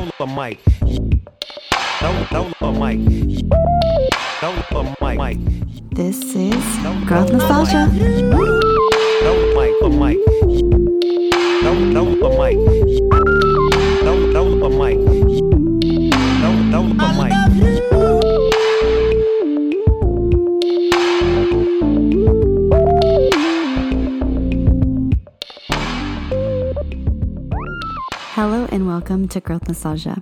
Don't the mic. Don't the mic. Don't the mic. This is Growth Nostalgia. Don't mic the mic. Don't the mic. Don't the mic. Don't the mic. Hello and welcome to Growth Nostalgia,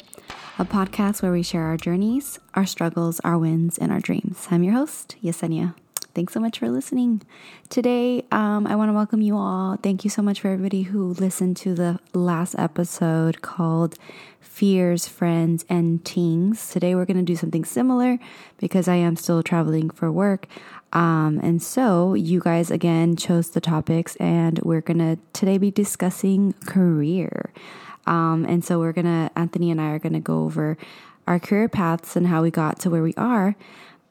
a podcast where we share our journeys, our struggles, our wins, and our dreams. I'm your host, Yesenia. Thanks so much for listening. Today, um, I want to welcome you all. Thank you so much for everybody who listened to the last episode called Fears, Friends, and Teens. Today, we're going to do something similar because I am still traveling for work. Um, and so, you guys again chose the topics, and we're going to today be discussing career. Um, and so, we're going to, Anthony and I are going to go over our career paths and how we got to where we are.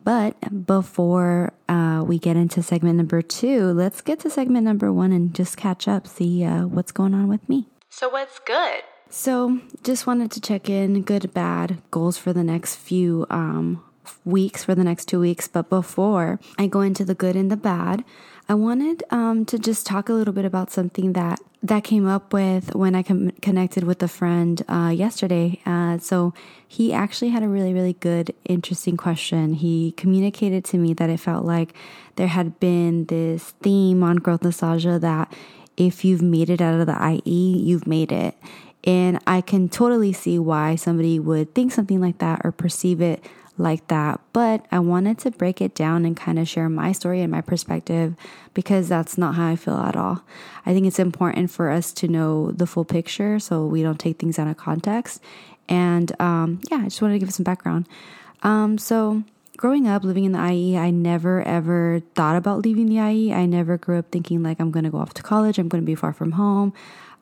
But before uh, we get into segment number two, let's get to segment number one and just catch up, see uh, what's going on with me. So, what's good? So, just wanted to check in good, bad, goals for the next few um, weeks, for the next two weeks. But before I go into the good and the bad, I wanted um, to just talk a little bit about something that that came up with when I com- connected with a friend uh, yesterday. Uh, so he actually had a really, really good, interesting question. He communicated to me that it felt like there had been this theme on growth nostalgia that if you've made it out of the IE, you've made it. And I can totally see why somebody would think something like that or perceive it like that. But I wanted to break it down and kind of share my story and my perspective because that's not how I feel at all. I think it's important for us to know the full picture so we don't take things out of context. And um, yeah, I just wanted to give some background. Um, so, growing up living in the IE, I never ever thought about leaving the IE. I never grew up thinking like I'm going to go off to college, I'm going to be far from home.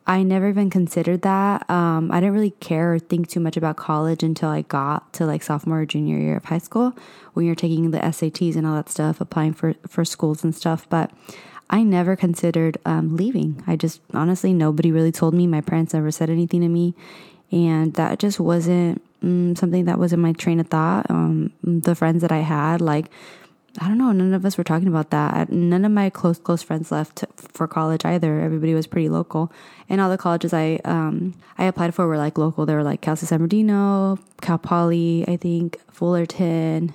I never even considered that. Um, I didn't really care or think too much about college until I got to like sophomore or junior year of high school when you're taking the SATs and all that stuff, applying for, for schools and stuff. But I never considered um, leaving. I just honestly, nobody really told me. My parents never said anything to me. And that just wasn't mm, something that was in my train of thought. Um, the friends that I had, like, I don't know, none of us were talking about that. None of my close, close friends left for college either. Everybody was pretty local. And all the colleges I um, I applied for were like local. They were like Cal State San Bernardino, Cal Poly, I think, Fullerton,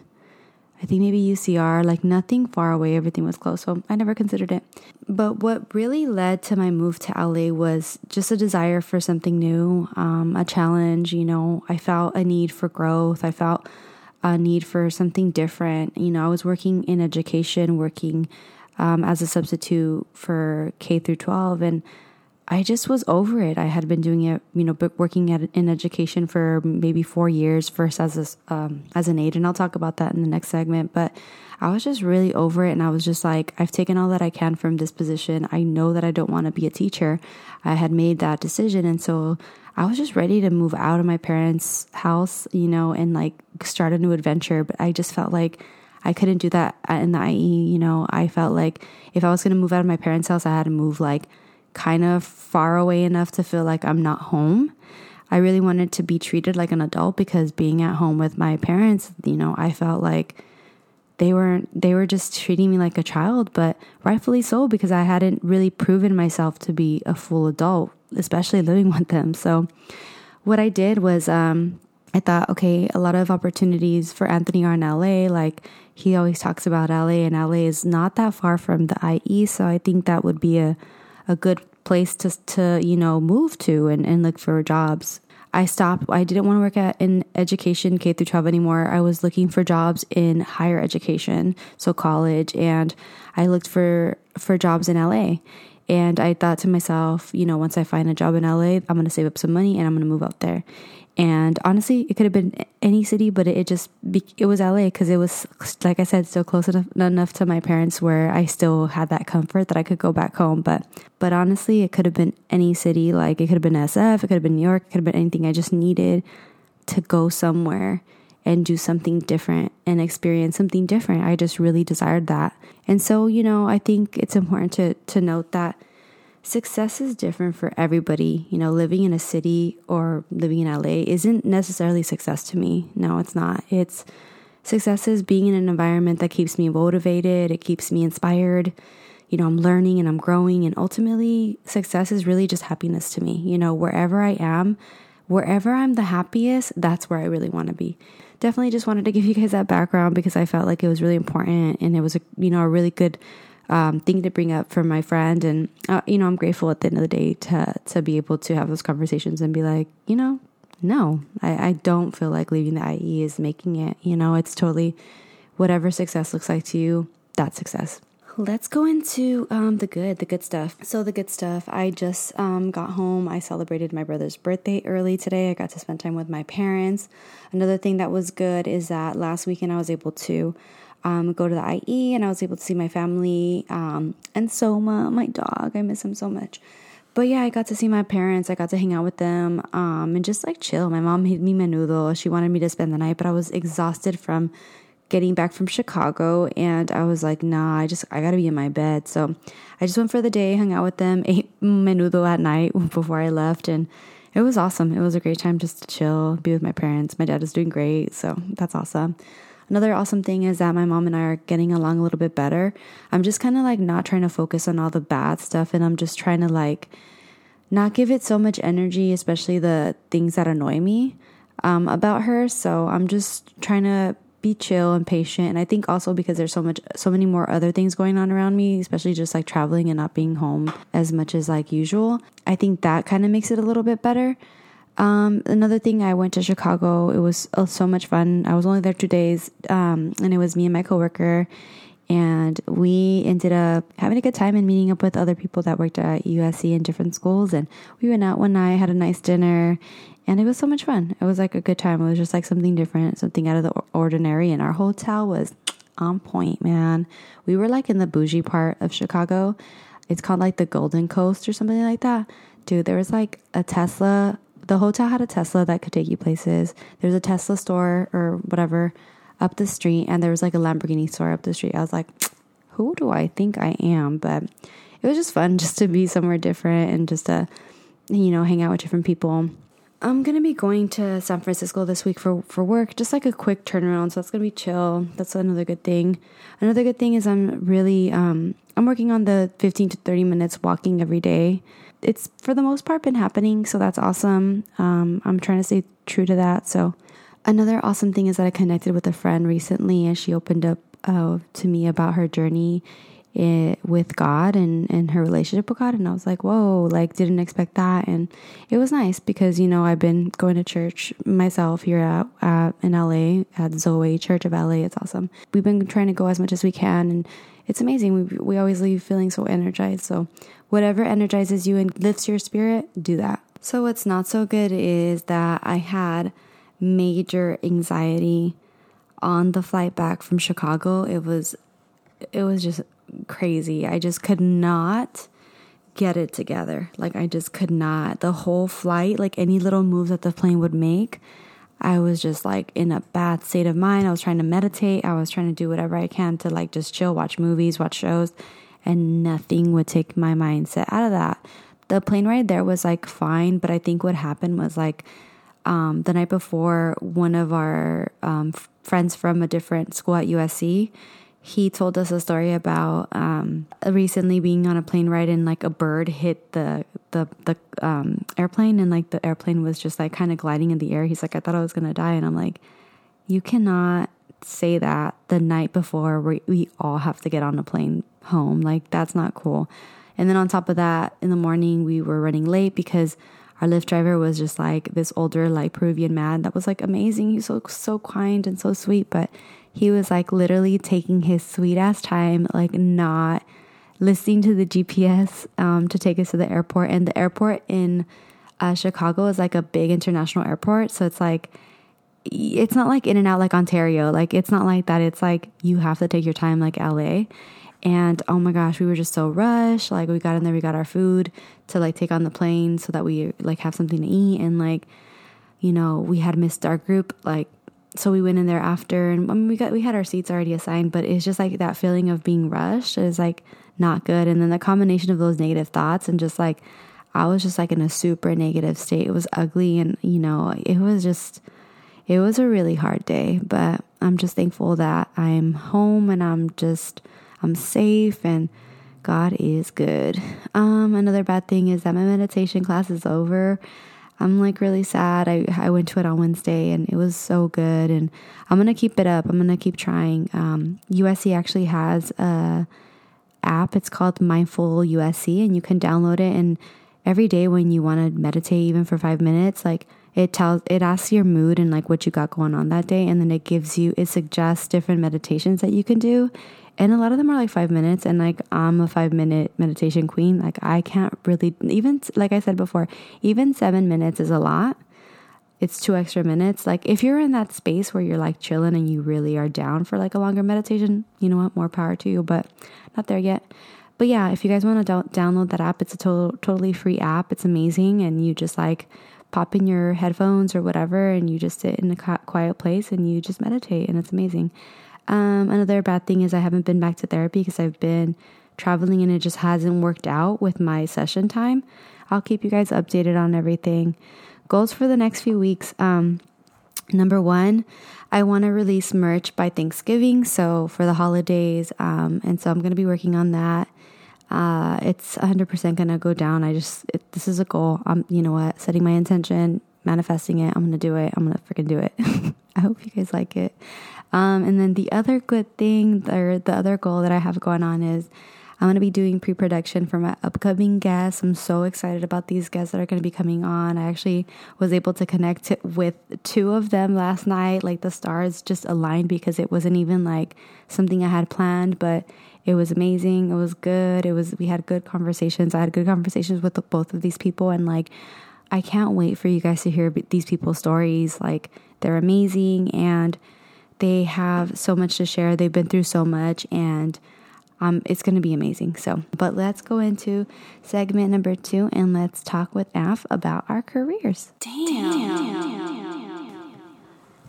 I think maybe UCR, like nothing far away. Everything was close. So I never considered it. But what really led to my move to LA was just a desire for something new, um, a challenge. You know, I felt a need for growth. I felt a need for something different. You know, I was working in education, working um, as a substitute for K through 12, and I just was over it. I had been doing it, you know, working at in education for maybe four years, first as a, um, as an aide, and I'll talk about that in the next segment. But I was just really over it, and I was just like, I've taken all that I can from this position. I know that I don't want to be a teacher. I had made that decision, and so I was just ready to move out of my parents' house, you know, and like start a new adventure. But I just felt like I couldn't do that in the IE, you know. I felt like if I was going to move out of my parents' house, I had to move like kind of far away enough to feel like I'm not home. I really wanted to be treated like an adult because being at home with my parents, you know, I felt like they weren't they were just treating me like a child, but rightfully so because I hadn't really proven myself to be a full adult, especially living with them. So what I did was um I thought, okay, a lot of opportunities for Anthony are in LA. Like he always talks about LA, and LA is not that far from the IE. So I think that would be a a good place to to you know move to and, and look for jobs. I stopped. I didn't want to work at in education K through 12 anymore. I was looking for jobs in higher education, so college, and I looked for for jobs in LA. And I thought to myself, you know, once I find a job in LA, I'm going to save up some money and I'm going to move out there. And honestly, it could have been any city, but it just it was LA because it was like I said, still close enough, enough to my parents where I still had that comfort that I could go back home. But but honestly, it could have been any city. Like it could have been SF, it could have been New York, it could have been anything. I just needed to go somewhere and do something different and experience something different. I just really desired that. And so, you know, I think it's important to to note that success is different for everybody. You know, living in a city or living in LA isn't necessarily success to me. No, it's not. It's success is being in an environment that keeps me motivated, it keeps me inspired. You know, I'm learning and I'm growing. And ultimately, success is really just happiness to me. You know, wherever I am, wherever I'm the happiest, that's where I really want to be. Definitely just wanted to give you guys that background because I felt like it was really important and it was a, you know, a really good um, thing to bring up for my friend. And, uh, you know, I'm grateful at the end of the day to, to be able to have those conversations and be like, you know, no, I, I don't feel like leaving the IE is making it. You know, it's totally whatever success looks like to you, that's success. Let's go into um, the good, the good stuff. So, the good stuff, I just um, got home. I celebrated my brother's birthday early today. I got to spend time with my parents. Another thing that was good is that last weekend I was able to um, go to the IE and I was able to see my family um, and Soma, my dog. I miss him so much. But yeah, I got to see my parents. I got to hang out with them um, and just like chill. My mom made me menudo. She wanted me to spend the night, but I was exhausted from getting back from Chicago and I was like, nah, I just I gotta be in my bed. So I just went for the day, hung out with them, ate menudo at night before I left and it was awesome. It was a great time just to chill, be with my parents. My dad is doing great, so that's awesome. Another awesome thing is that my mom and I are getting along a little bit better. I'm just kind of like not trying to focus on all the bad stuff and I'm just trying to like not give it so much energy, especially the things that annoy me um, about her. So I'm just trying to be chill and patient. And I think also because there's so much, so many more other things going on around me, especially just like traveling and not being home as much as like usual. I think that kind of makes it a little bit better. Um, another thing, I went to Chicago. It was uh, so much fun. I was only there two days, um, and it was me and my coworker, and we ended up having a good time and meeting up with other people that worked at USC in different schools. And we went out one night, had a nice dinner, and it was so much fun. It was like a good time. It was just like something different, something out of the ordinary. And our hotel was on point, man. We were like in the bougie part of Chicago. It's called like the Golden Coast or something like that. Dude, there was like a Tesla the hotel had a Tesla that could take you places. There's a Tesla store or whatever up the street, and there was like a Lamborghini store up the street. I was like, who do I think I am? But it was just fun just to be somewhere different and just to, you know, hang out with different people. I'm gonna be going to San Francisco this week for for work, just like a quick turnaround. So that's gonna be chill. That's another good thing. Another good thing is I'm really um, I'm working on the 15 to 30 minutes walking every day it's for the most part been happening, so that's awesome. Um, I'm trying to stay true to that. So, another awesome thing is that I connected with a friend recently, and she opened up uh, to me about her journey it, eh, with God and, and her relationship with God. And I was like, whoa, like, didn't expect that. And it was nice because, you know, I've been going to church myself here at, at in LA at Zoe Church of LA. It's awesome. We've been trying to go as much as we can. And it's amazing. We, we always leave feeling so energized. So, whatever energizes you and lifts your spirit, do that. So, what's not so good is that I had major anxiety on the flight back from Chicago. It was, it was just crazy. I just could not get it together. Like, I just could not. The whole flight, like any little move that the plane would make, I was just like in a bad state of mind. I was trying to meditate. I was trying to do whatever I can to like just chill, watch movies, watch shows, and nothing would take my mindset out of that. The plane ride there was like fine, but I think what happened was like um, the night before, one of our um, friends from a different school at USC he told us a story about um, recently being on a plane ride and like a bird hit the the the um, airplane and like the airplane was just like kind of gliding in the air. He's like, I thought I was gonna die, and I'm like, you cannot say that the night before we we all have to get on a plane home. Like that's not cool. And then on top of that, in the morning we were running late because our Lyft driver was just like this older like Peruvian man that was like amazing. He's so so kind and so sweet, but he was like literally taking his sweet ass time, like not listening to the GPS um, to take us to the airport. And the airport in uh, Chicago is like a big international airport. So it's like, it's not like in and out like Ontario. Like, it's not like that. It's like you have to take your time like LA. And oh my gosh, we were just so rushed. Like, we got in there, we got our food to like take on the plane so that we like have something to eat. And like, you know, we had missed our group like so we went in there after and I mean, we got we had our seats already assigned but it's just like that feeling of being rushed is like not good. And then the combination of those negative thoughts and just like, I was just like in a super negative state. It was ugly and, you know, it was just, it was a really hard day. But I'm just thankful that I'm home and I'm just, I'm safe and God is good. Um, another bad thing is that my meditation class is over. I'm like really sad. I, I went to it on Wednesday and it was so good. And I'm going to keep it up. I'm going to keep trying. Um, USC actually has a app. It's called Mindful USC and you can download it. And every day when you want to meditate, even for five minutes, like it tells, it asks your mood and like what you got going on that day. And then it gives you, it suggests different meditations that you can do and a lot of them are like five minutes and like i'm a five minute meditation queen. Like i can't really even like i said before even seven minutes is a lot. It's two extra minutes. Like if you're in that space where you're like chilling and you really are down for like a longer meditation you know what? More power to you but not there yet. But yeah if you guys want to do- download that app it's a total, totally free app. It's amazing and you just like pop in your headphones or whatever and you just sit in a quiet place and you just meditate and it's amazing um, another bad thing is I haven't been back to therapy because I've been traveling and it just hasn't worked out with my session time. I'll keep you guys updated on everything. Goals for the next few weeks. Um, number one, I want to release merch by Thanksgiving, so for the holidays. Um, and so I'm going to be working on that. Uh, it's 100% going to go down. I just, it, this is a goal. I'm, you know what, setting my intention, manifesting it. I'm going to do it. I'm going to freaking do it. I hope you guys like it. Um, and then the other good thing, or the other goal that I have going on is I'm going to be doing pre production for my upcoming guests. I'm so excited about these guests that are going to be coming on. I actually was able to connect with two of them last night. Like the stars just aligned because it wasn't even like something I had planned, but it was amazing. It was good. It was, we had good conversations. I had good conversations with both of these people. And like, I can't wait for you guys to hear these people's stories. Like, they're amazing. And, they have so much to share. They've been through so much and um, it's going to be amazing. So, but let's go into segment number two and let's talk with Af about our careers. Damn. Damn.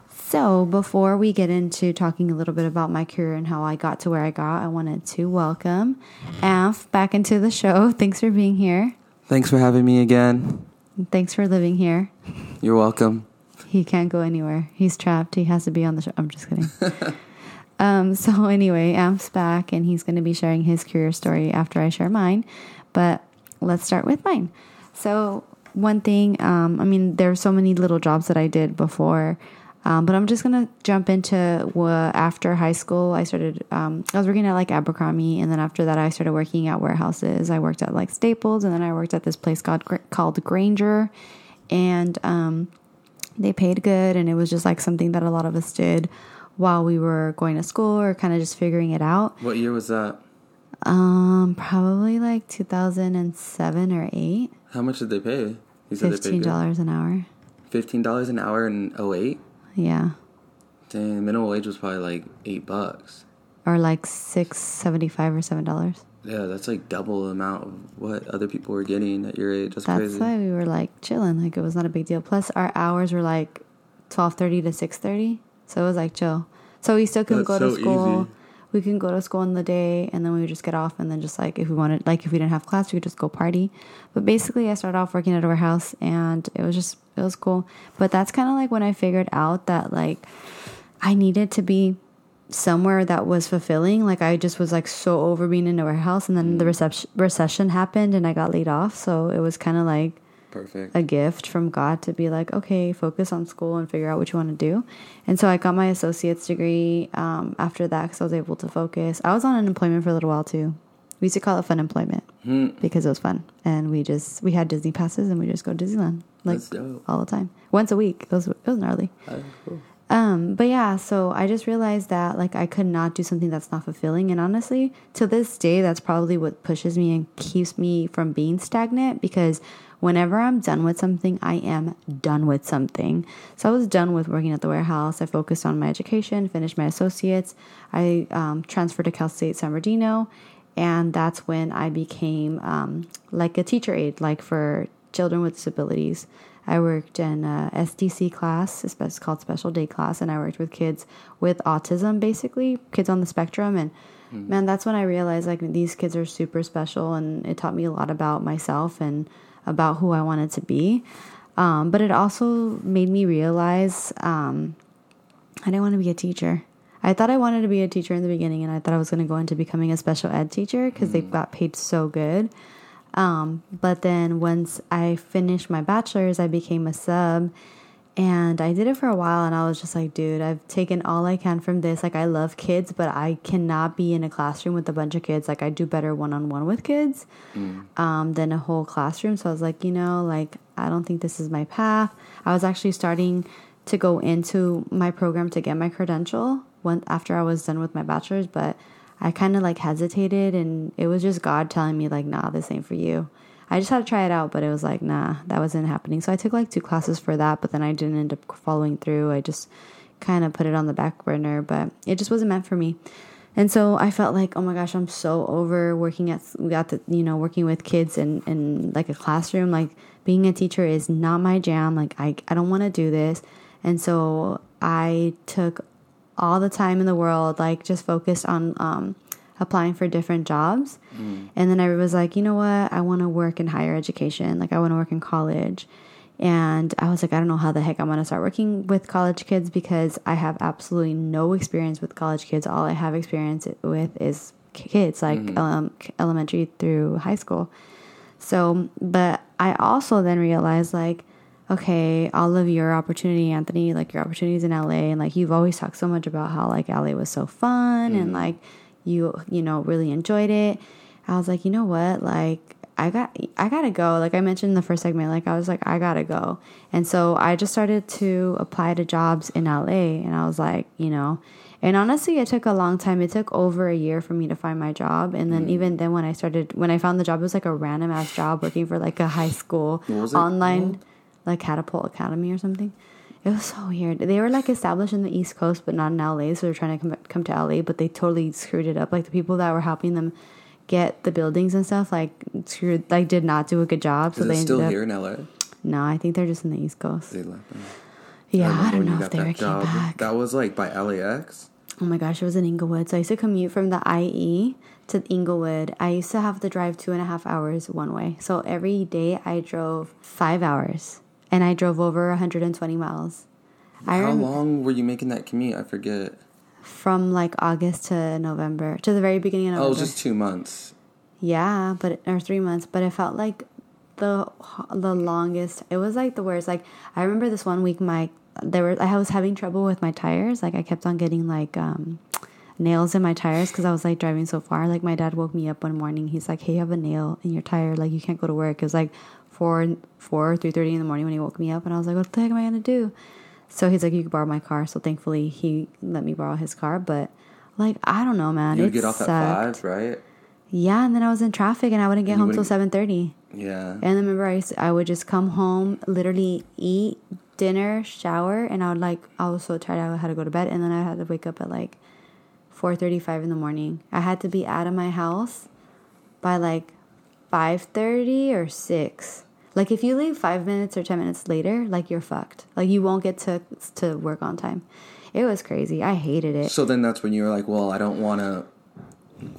So, before we get into talking a little bit about my career and how I got to where I got, I wanted to welcome Af back into the show. Thanks for being here. Thanks for having me again. Thanks for living here. You're welcome. He can't go anywhere. He's trapped. He has to be on the show. I'm just kidding. um, so anyway, Amp's back and he's going to be sharing his career story after I share mine. But let's start with mine. So one thing, um, I mean, there are so many little jobs that I did before. Um, but I'm just gonna jump into after high school. I started. Um, I was working at like Abercrombie, and then after that, I started working at warehouses. I worked at like Staples, and then I worked at this place called called Grainger, and um, they paid good and it was just like something that a lot of us did while we were going to school or kind of just figuring it out. What year was that? Um, probably like 2007 or 8. How much did they pay? You said $15 an hour. $15 an hour in 08? Yeah. Dang, minimum wage was probably like 8 bucks. Or like 6.75 or $7. Yeah, that's like double the amount of what other people were getting at your age. That's, that's crazy. why we were like chilling. Like it was not a big deal. Plus, our hours were like twelve thirty to six thirty, so it was like chill. So we still can that's go so to school. Easy. We can go to school in the day, and then we would just get off, and then just like if we wanted, like if we didn't have class, we could just go party. But basically, I started off working at a warehouse, and it was just it was cool. But that's kind of like when I figured out that like I needed to be somewhere that was fulfilling. Like I just was like so over being in a warehouse, and then the mm. reception, recession happened, and I got laid off. So it was kind of like perfect a gift from God to be like, okay, focus on school and figure out what you want to do. And so I got my associate's degree um, after that because I was able to focus. I was on unemployment for a little while too. We used to call it fun employment hmm. because it was fun, and we just we had Disney passes and we just go to Disneyland like all the time, once a week. It was it was gnarly. Cool. Um, but yeah, so I just realized that like I could not do something that's not fulfilling. And honestly, to this day, that's probably what pushes me and keeps me from being stagnant because whenever I'm done with something, I am done with something. So I was done with working at the warehouse. I focused on my education, finished my associates. I um, transferred to Cal State San Bernardino. And that's when I became um, like a teacher aide, like for children with disabilities. I worked in a SDC class, it's called special day class, and I worked with kids with autism, basically kids on the spectrum. And man, that's when I realized like these kids are super special, and it taught me a lot about myself and about who I wanted to be. Um, but it also made me realize um, I didn't want to be a teacher. I thought I wanted to be a teacher in the beginning, and I thought I was going to go into becoming a special ed teacher because they got paid so good. Um, but then once I finished my bachelor's, I became a sub, and I did it for a while. And I was just like, dude, I've taken all I can from this. Like, I love kids, but I cannot be in a classroom with a bunch of kids. Like, I do better one on one with kids um, than a whole classroom. So I was like, you know, like, I don't think this is my path. I was actually starting to go into my program to get my credential when after I was done with my bachelor's, but I kind of like hesitated and it was just God telling me like, nah, this ain't for you. I just had to try it out, but it was like, nah, that wasn't happening. So I took like two classes for that, but then I didn't end up following through. I just kind of put it on the back burner, but it just wasn't meant for me. And so I felt like, oh my gosh, I'm so over working at we got the you know working with kids in in like a classroom. Like being a teacher is not my jam. Like I I don't want to do this. And so I took all the time in the world, like just focused on um, applying for different jobs. And then I was like, you know what? I want to work in higher education. Like I want to work in college. And I was like, I don't know how the heck I'm going to start working with college kids because I have absolutely no experience with college kids. All I have experience with is kids, like um, elementary through high school. So, but I also then realized, like, okay, all of your opportunity, Anthony, like your opportunities in LA, and like you've always talked so much about how like LA was so fun and like you, you know, really enjoyed it. I was like, you know what, like I got, I gotta go. Like I mentioned in the first segment, like I was like, I gotta go, and so I just started to apply to jobs in LA, and I was like, you know. And honestly, it took a long time. It took over a year for me to find my job. And then, even then, when I started, when I found the job, it was like a random ass job working for like a high school online called? Like Catapult Academy or something. It was so weird. They were like established in the East Coast, but not in LA. So they're trying to come come to LA, but they totally screwed it up. Like the people that were helping them get the buildings and stuff, like screwed, like did not do a good job. So Is they still ended here up. in LA? No, I think they're just in the East Coast. They left. them. Yeah, I, remember don't know if they ever came back. That was like by LAX. Oh my gosh, it was in Inglewood. So I used to commute from the IE to Inglewood. I used to have to drive two and a half hours one way. So every day I drove five hours and I drove over 120 miles. I How rem- long were you making that commute? I forget. from like August to November to the very beginning of Oh, it November. was just two months. yeah, but or three months, but it felt like the the longest. It was like the worst. Like I remember this one week, my there were I was having trouble with my tires. Like I kept on getting like um nails in my tires because I was like driving so far. Like my dad woke me up one morning. He's like, "Hey, you have a nail in your tire. Like you can't go to work." It was like four four or three thirty in the morning when he woke me up, and I was like, "What the heck am I gonna do?" So he's like, "You can borrow my car." So thankfully, he let me borrow his car. But like I don't know, man. You it get off sucked. at five, right? Yeah, and then I was in traffic, and I wouldn't get And home till seven thirty. Yeah. And then remember, I used to, I would just come home, literally eat dinner, shower, and I would like I was so tired I had to go to bed, and then I had to wake up at like four thirty five in the morning. I had to be out of my house by like five thirty or six. Like if you leave five minutes or ten minutes later, like you're fucked. Like you won't get to to work on time. It was crazy. I hated it. So then that's when you were like, well, I don't want to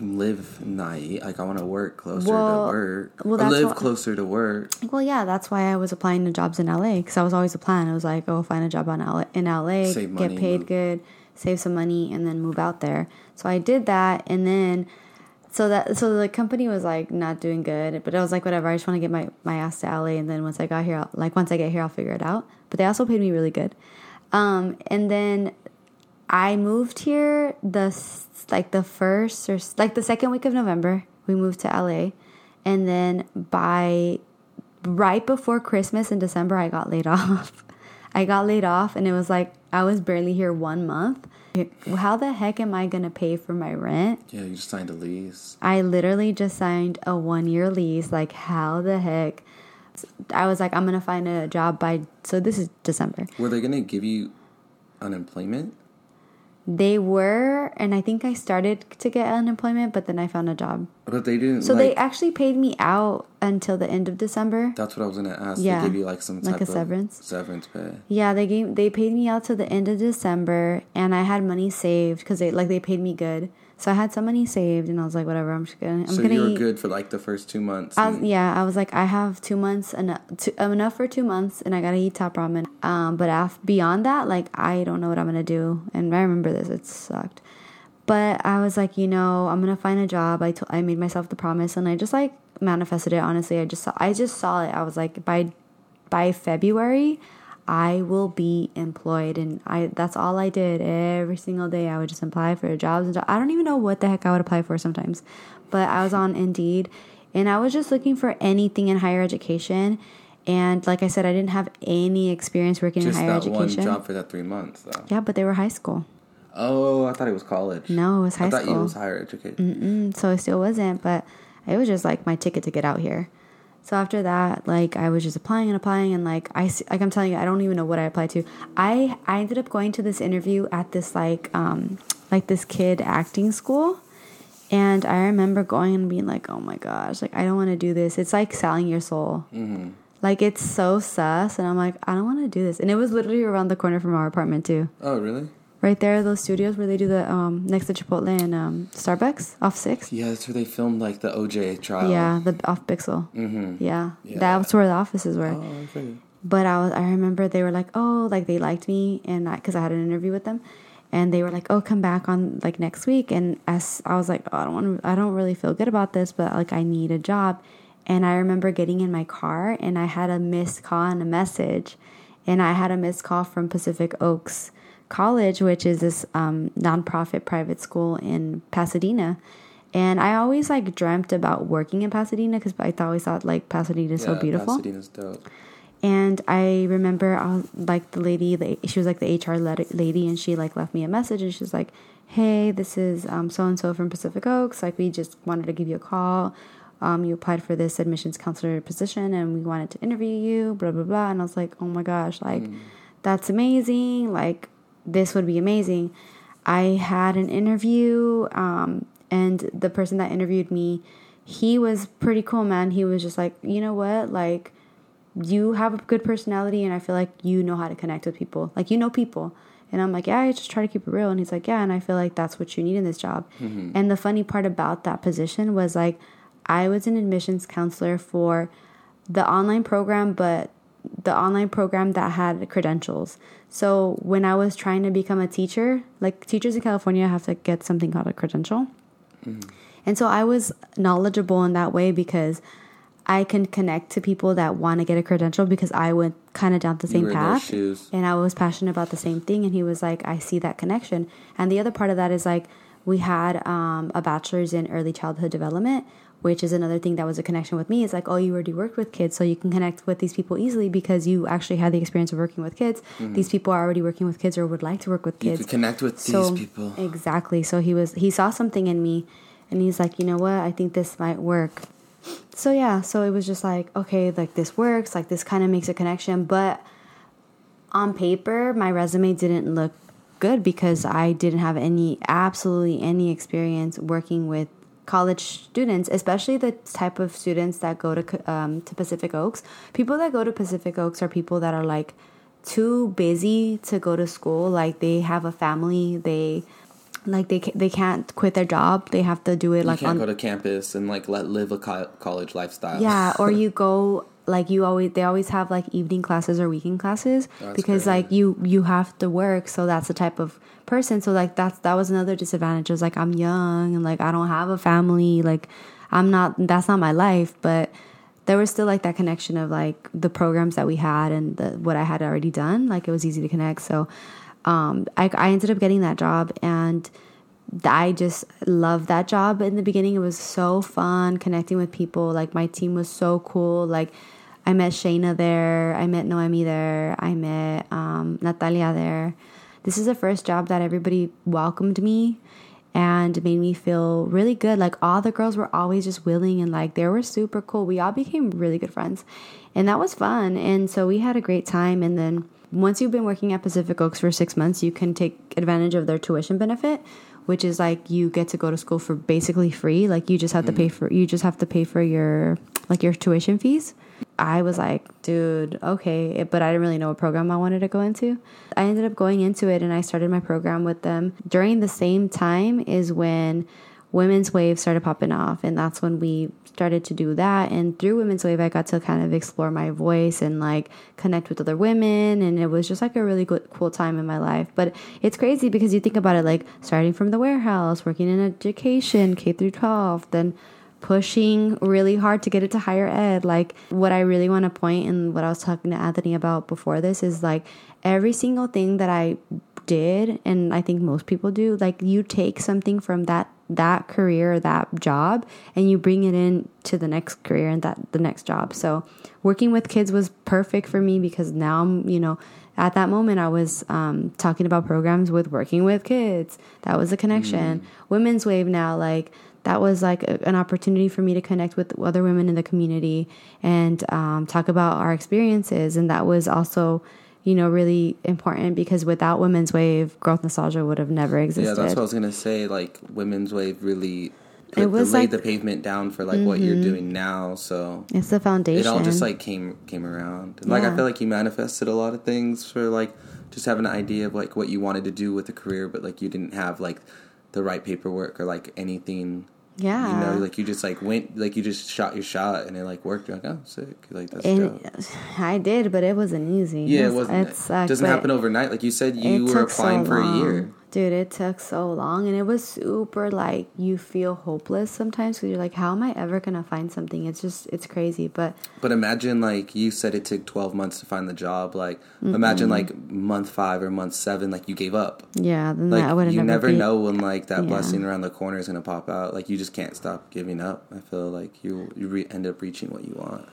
live night. Like I want to work closer Well- to work. well, that's live what- closer to work. Well, yeah, that's why I was applying to jobs in LA because I was always a plan. It was like, oh, find a job on LA, in LA, Save money, get paid move. good, save some money, and then move out there. So I did that, and then so that so the company was like not doing good, but I was like, whatever. I just want to get my my ass to LA, and then once I got here, I'll, like once I get here, I'll figure it out. But they also paid me really good, um, and then I moved here the like the first or like the second week of November. We moved to LA, and then by right before Christmas in December, I got laid off. I got laid off, and it was like I was barely here one month. How the heck am I gonna pay for my rent? Yeah, you just signed a lease. I literally just signed a one year lease. Like, how the heck? I was like, I'm gonna find a job by. So this is December. Were they gonna give you unemployment? They were, and I think I started to get unemployment, but then I found a job. But they didn't. So like, they actually paid me out until the end of December. That's what I was gonna ask. Yeah. They give you like some Like type a of severance? Severance pay. Yeah, they gave they paid me out to the end of December, and I had money saved because they like they paid me good. So I had some money saved, and I was like, whatever. I'm just gonna. I'm so gonna you were eat. good for like the first two months. I was, and- yeah, I was like, I have two months enough, two, enough for two months, and I gotta eat top ramen. Um, but af- beyond that, like, I don't know what I'm gonna do. And I remember this; it sucked. But I was like, you know, I'm gonna find a job. I I made myself the promise, and I just like manifested it. Honestly, I just saw, I just saw it. I was like, by by February, I will be employed, and I that's all I did every single day. I would just apply for jobs, and I don't even know what the heck I would apply for sometimes, but I was on Indeed, and I was just looking for anything in higher education. And like I said, I didn't have any experience working just in higher that one education. job for that three months, though. Yeah, but they were high school. Oh, I thought it was college. No, it was high I thought school. it was higher education. Mm, so it still wasn't, but it was just like my ticket to get out here. So after that, like I was just applying and applying, and like I like I'm telling you, I don't even know what I applied to. I I ended up going to this interview at this like um like this kid acting school, and I remember going and being like, oh my gosh, like I don't want to do this. It's like selling your soul. Like it's so sus, and I'm like, I don't want to do this. And it was literally around the corner from our apartment too Oh, really? Right there, those studios where they do the um next to Chipotle and um Starbucks off Six. Yeah, that's where they filmed like the OJ trial. Yeah, the off Pixel. Mm-hmm. Yeah, Yeah. that's where the offices were. Oh, okay. But I was, I remember they were like, oh, like they liked me, and because I, had an interview with them, and they were like, oh, come back on like next week. And as I was like, oh, I don't want, I don't really feel good about this, but like I need a job. And I remember getting in my car, and I had a missed call and a message, and I had a missed call from Pacific Oaks College, which is this um, nonprofit private school in Pasadena. And I always like dreamt about working in Pasadena because I always thought like Pasadena is so Yeah, beautiful. Pasadena's dope. And I remember I was like the lady, the, she was like the HR lady, and she like left me a message, and she's like, "Hey, this is um so and so from Pacific Oaks. Like we just wanted to give you a call. Um, you applied for this admissions counselor position, and we wanted to interview you. Blah blah blah." And I was like, "Oh my gosh, like that's amazing! Like this would be amazing." I had an interview, um, and the person that interviewed me, he was pretty cool, man. He was just like, you know what, like you have a good personality and I feel like you know how to connect with people. Like you know people. And I'm like, yeah, I just try to keep it real. And he's like, yeah, and I feel like that's what you need in this job. And the funny part about that position was like, I was an admissions counselor for the online program, but the online program that had credentials. So when I was trying to become a teacher, like teachers in California have to get something called a credential. And so I was knowledgeable in that way because I can connect to people that want to get a credential because I went kind of down the same were in their path. And I was passionate about the same thing. And he was like, I see that connection. And the other part of that is like, we had um, a bachelor's in early childhood development, which is another thing that was a connection with me. It's like, oh, you already worked with kids, so you can connect with these people easily because you actually had the experience of working with kids. These people are already working with kids or would like to work with Mm-hmm. You kids could connect with so these people. exactly so he was he saw something in me and he's like you know what i think this might work so yeah so it was just like okay like this works like this kind of makes a connection but on paper my resume didn't look good because i didn't have any absolutely any experience working with college students especially the type of students that go to um, to pacific oaks people that go to pacific oaks are people that are like too busy to go to school. Like they have a family. They like they they can't quit their job. They have to do it You like can't on go to campus and like let live a co- college lifestyle. yeah, or you go like you always they always have like evening classes or weekend classes That's because crazy. like you you have to work, so that's the type of person. So like that's that was another disadvantage. It was like I'm young and like I don't have a family, like I'm not that's not my life, but there was still like that connection of like the programs that we had and the what I had already done. Like it was easy to connect. So um I I ended up getting that job and I just loved that job in the beginning. It was so fun connecting with people. Like my team was so cool. Like I met Shayna there. I met Noemi there. I met um, Natalia there. This is the first job that everybody welcomed me and made me feel really good. Like all the girls were always just willing and like they were super cool. We all became really good friends. And that was fun. And so we had a great time. And then once you've been working at Pacific Oaks for six months, you can take advantage of their tuition benefit, which is like you get to go to school for basically free. Like you just have to pay mm-hmm. for you just have to pay for your like your tuition fees. I was like, dude, okay, but I didn't really know what program I wanted to go into. I ended up going into it and I started my program with them. During the same time is when Women's Wave started popping off, and that's when we started to do that. And through Women's Wave, I got to kind of explore my voice and like connect with other women, and it was just like a really good, cool time in my life. But it's crazy because you think about it, like starting from the warehouse, working in education, K through 12, then pushing really hard to get it to higher ed. Like, what I really want to point and what I was talking to Anthony about before this is like every single thing that I did, and I think most people do, like, you take something from that that career that job and you bring it in to the next career and that the next job. So working with kids was perfect for me because now i'm you know at that moment i was um, talking about programs with working with kids. That was a connection. Mm. women's wave now like that was like a, an opportunity for me to connect with other women in the community and um, talk about our experiences. And that was also you know, really important because without Women's Wave, growth nostalgia would have never existed. Yeah, that's what I was gonna say. Like Women's Wave really put, it was laid like, the pavement down for like mm-hmm. what you're mm-hmm. doing now. So it's the foundation. It all just like came came around. And, like I feel like you manifested a lot of things for like just having an idea of like what you wanted to do with a career, but like you didn't have like the right paperwork or like anything yeah. You know, like you just like went, like you just shot your shot and it like worked. You're like, oh, sick. Like that's and dope. I did, but it wasn't easy. Yeah, it, wasn't. It, sucked, doesn't happen overnight. Like you said, you were applying so for a year. Dude, it took so long and it was super like you feel hopeless sometimes because you're like, how am I ever gonna find something? It's just it's crazy. But but imagine like you said it took twelve months to find the job. Like mm imagine like month five or month seven, like you gave up. Yeah, then like I would you never, never know when like that yeah. blessing around the corner is gonna pop out. Like you just can't stop giving up. I feel like you you re- end up reaching what you want.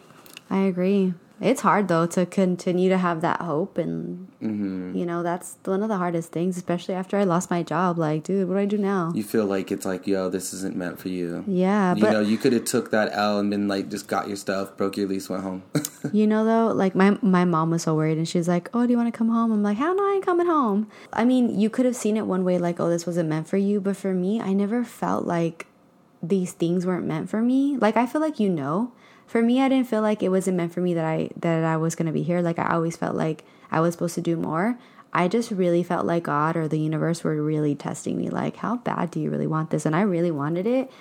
I agree. It's hard though to continue to have that hope, and mm-hmm. you know that's one of the hardest things, especially after I lost my job. Like, dude, what do I do now? You feel like it's like, yo, this isn't meant for you. Yeah, you know, you could have took that L and been like, just got your stuff, broke your lease, went home. you know, though, like my my mom was so worried, and she's like, "Oh, do you want to come home?" I'm like, "How no, I ain't coming home." I mean, you could have seen it one way, like, "Oh, this wasn't meant for you," but for me, I never felt like these things weren't meant for me. Like, I feel like you know for me, I didn't feel like it wasn't meant for me that I that I was gonna be here. Like I always felt like I was supposed to do more. I just really felt like God or the universe were really testing me. Like, how bad do you really want this? And I really wanted it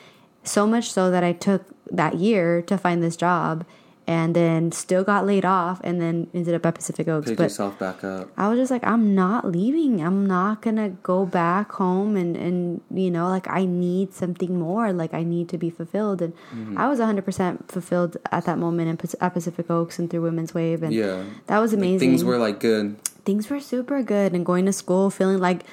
so much so that I took that year to find this job and then still got laid off and then ended up at Pacific Oaks. Pick but yourself back up. I was just like, I'm not leaving. I'm not gonna go back home and and you know, like I need something more. Like I need to be fulfilled. And mm-hmm. I was 100 percent fulfilled at that moment in, at Pacific Oaks and through Women's Wave. And yeah, that was amazing. Like things were like good. Things were super good, and going to school feeling like,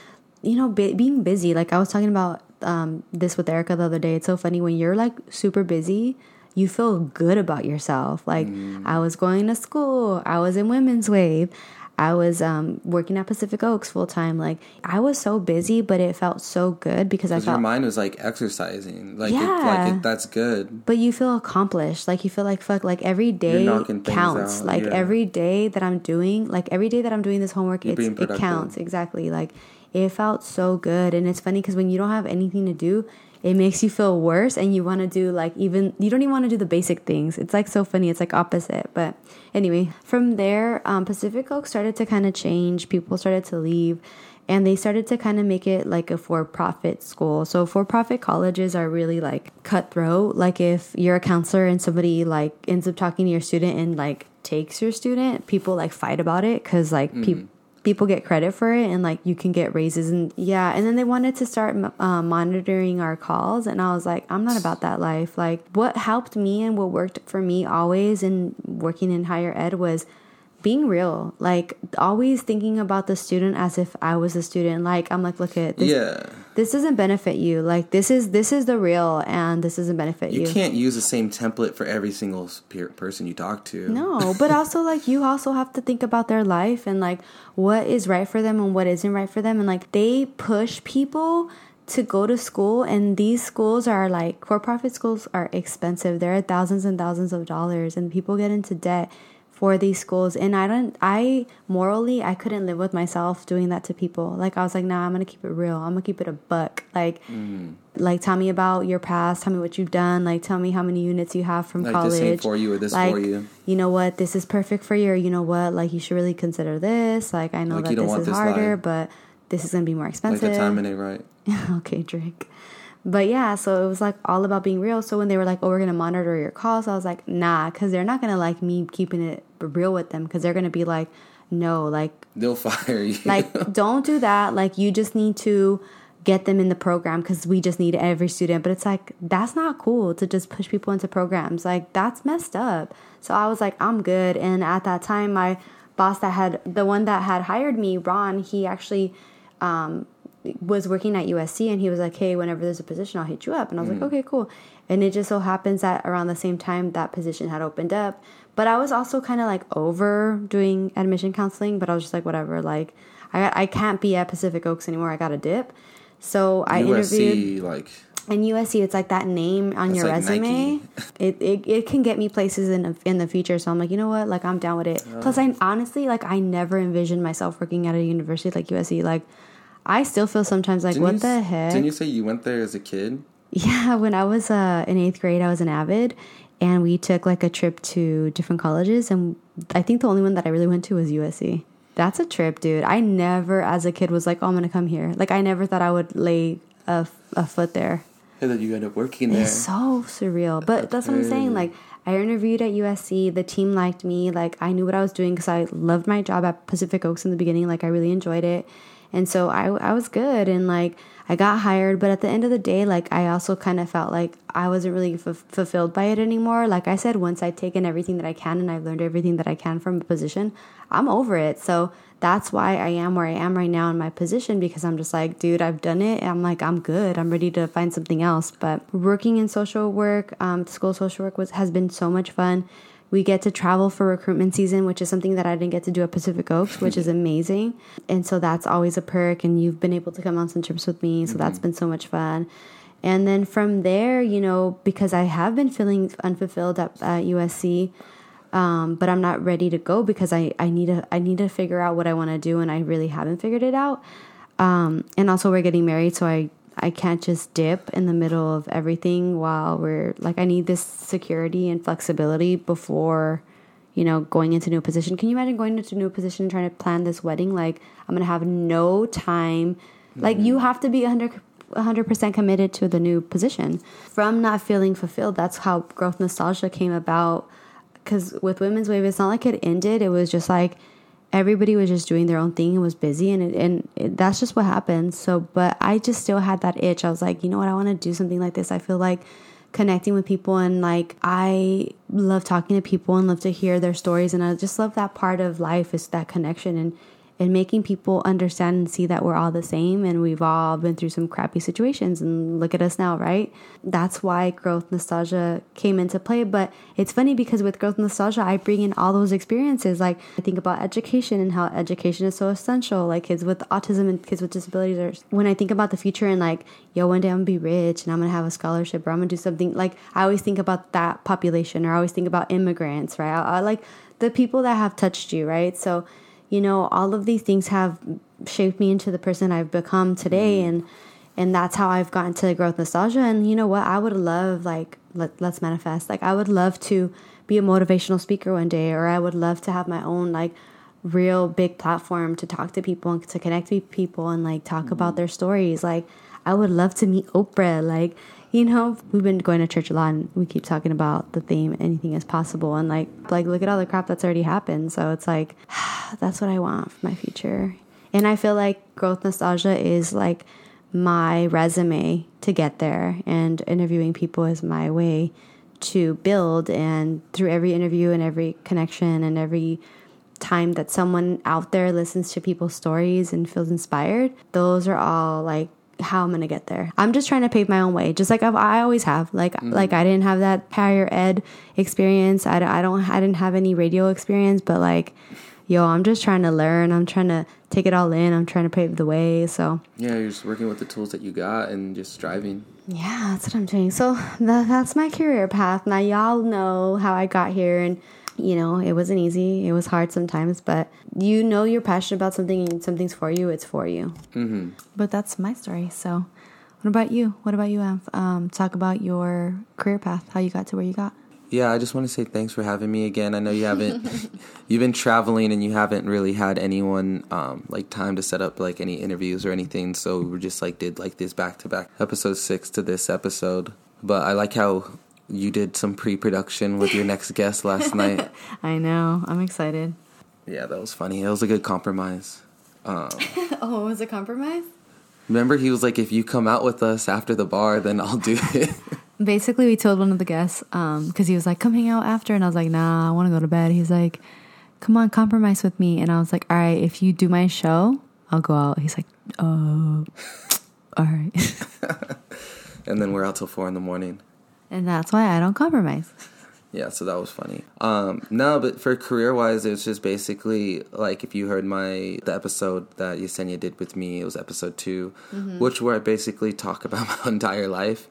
you know, be, being busy. Like I was talking about um, this with Erica the other day. It's so funny when you're like super busy you feel good about yourself. Like mm. I was going to school, I was in Women's Wave, I was um, working at Pacific Oaks full time. Like I was so busy, but it felt so good because I felt your mind was like exercising. Like yeah, it, like it, that's good. But you feel accomplished. Like you feel like fuck. Like every day counts. Like yeah. every day that I'm doing, like every day that I'm doing this homework, it's, it counts exactly. Like it felt so good, and it's funny because when you don't have anything to do, it makes you feel worse and you want to do like even you don't even want to do the basic things. It's like so funny. It's like opposite. But anyway from there um, pacific oak started to kind of change. People started to leave and they started to kind of make it like a for-profit school. So for-profit colleges are really like cutthroat. Like if you're a counselor and somebody like ends up talking to your student and like takes your student people like fight about it because like mm-hmm. people people get credit for it and like you can get raises and yeah and then they wanted to start uh, monitoring our calls and i was like i'm not about that life. Like what helped me and what worked for me always in working in higher ed was being real like always thinking about the student as if i was a student. Like i'm like look at this yeah. this doesn't benefit you. Like this is this is the real and this doesn't benefit you you. can't use the same template for every single person you talk to. No but also like you also have to think about their life and like what is right for them and what isn't right for them. And like they push people to go to school and these schools are like for profit schools are expensive. They're thousands and thousands of dollars and people get into debt for these schools and i don't i morally i couldn't live with myself doing that to people. Like i was like nah i'm gonna keep it real. I'm gonna keep it a buck. Like mm. like tell me about your past. Tell me what you've done. Like tell me how many units you have from Like, college. this for you or this like for you. you know what? This is perfect for you or you know what? Like you should really consider this. Like i know Like, that this is this harder life. but this is gonna be more Like expensive the timing ain't right. okay, Drake. But yeah, so it was like all about being real. So when they were like, "Oh, we're gonna monitor your calls," I was like, "Nah," because they're not gonna like me keeping it real with them. Because they're gonna be like, "No, like, They'll fire you. like don't do that. Like, you just need to get them in the program because we just need every student." But it's like that's not cool to just push people into programs. Like that's messed up. So I was like, "I'm good." And at that time, my boss that had the one that had hired me, Ron, he actually um, was working at USC and he was like, Hey, whenever there's a position, I'll hit you up. And I was like, Okay, cool. And it just so happens that around the same time that position had opened up. But I was also kind of like over doing admission counseling, but I was just like, whatever, like I, I can't be at Pacific Oaks anymore. I got a dip. So I interviewed like and USC, it's like that name on your like resume. It, it it can get me places in the, in the future. So I'm like, you know what? Like I'm down with it. Plus, I honestly like I never envisioned myself working at a university like USC. Like I still feel sometimes like didn't what you, the heck? Didn't you say you went there as a kid? Yeah, when I was uh, in eighth grade, I was an avid, and we took like a trip to different colleges, and I think the only one that I really went to was USC. That's a trip, dude. I never, as a kid, was like, "Oh, I'm gonna come here." Like, I never thought I would lay a, a foot there. And then you end up working there. It's so surreal. But that's what I'm saying. Like, I interviewed at USC. The team liked me. Like, I knew what I was doing because I loved my job at Pacific Oaks in the beginning. Like, I really enjoyed it. And so I, I was good. And, like, I got hired. But at the end of the day, like, I also kind of felt like I wasn't really f- fulfilled by it anymore. Like I said, once I've taken everything that I can and I've learned everything that I can from a position, I'm over it. So that's why I am where I am right now in my position because I'm just like, dude, I've done it. I'm like, I'm good. I'm ready to find something else. But working in social work, um, school social work was has been so much fun. We get to travel for recruitment season, which is something that I didn't get to do at Pacific Oaks, which is amazing. And so that's always a perk. And you've been able to come on some trips with me. So that's been so much fun. And then from there, you know, because I have been feeling unfulfilled at, at USC, um, but I'm not ready to go because I, I need to I need to figure out what I want to do and I really haven't figured it out. Um, and also we're getting married, so I I can't just dip in the middle of everything while we're like I need this security and flexibility before you know going into a new position. Can you imagine going into a new position trying to plan this wedding? Like I'm gonna have no time. Like you mm-hmm. have to be 100 100% committed to the new position. From not feeling fulfilled, that's how growth nostalgia came about because with women's wave it's not like it ended it was just like everybody was just doing their own thing and was busy and it, and it, that's just what happened. So but i just still had that itch. I was like you know what? I want to do something like this. I feel like connecting with people and like i love talking to people and love to hear their stories and i just love that part of life is that connection and and making people understand and see that we're all the same and we've all been through some crappy situations and look at us now, right? That's why growth nostalgia came into play. But it's funny because with growth nostalgia, I bring in all those experiences. Like I think about education and how education is so essential. Like kids with autism and kids with disabilities are when I think about the future and like, yo, one day I'm gonna be rich and I'm gonna have a scholarship or I'm gonna do something like I always think about that population or I always think about immigrants, right? I, I like the people that have touched you, right? So you know all of these things have shaped me into the person i've become today. Mm-hmm. And and that's how i've gotten to growth nostalgia. And you know what? I would love like let, let's manifest. Like i would love to be a motivational speaker one day or i would love to have my own like real big platform to talk to people and to connect with people and like talk about mm-hmm. their stories. Like i would love to meet oprah. Like you know we've been going to church a lot and we keep talking about the theme anything is possible. And like like look at all the crap that's already happened. So it's like that's what i want for my future. And i feel like growth nostalgia is like my resume to get there. And interviewing people is my way to build. And through every interview and every connection and every time that someone out there listens to people's stories and feels inspired those are all like how I'm gonna get there. I'm just trying to pave my own way, just like I've, I always have. Like Mm-hmm. like I didn't have that higher ed experience. I, don't- I don't I didn't have any radio experience, but like, yo, I'm just trying to learn. I'm trying to take it all in. I'm trying to pave the way. So Yeah, you're just working with the tools that you got and just striving. yeah, that's what I'm doing. So tha- that's my career path. Now y'all know how I got here and you know, it wasn't easy. It was hard sometimes, but you know you're passionate about something and something's for you, it's for you. Mm-hmm. But that's my story. So, what about you? What about you, Ev? Um, talk about your career path, how you got to where you got. Yeah, I just want to say thanks for having me again. I know you haven't, you've been traveling and you haven't really had anyone um, like time to set up like any interviews or anything. So we just like did like this back to back episode six to this episode. But I like how you did some pre production with your next guest last night. I know. I'm excited. Yeah, that was funny. It was a good compromise. Um, oh, it was a compromise? remember, he was like, if you come out with us after the bar, then I'll do it. Basically, we told one of the guests because he was like, "Come hang out after," and I was like, "Nah, I want to go to bed." He's like, "Come on, compromise with me," and I was like, "All right, if you do my show, I'll go out." He's like, "Oh, all right," and then we're out till four in the morning. And that's why I don't compromise. Yeah, so that was funny. Um, no, but for career wise, it was just basically like if you heard my the episode that Yesenia did with me, it was episode 2 which where I basically talk about my entire life.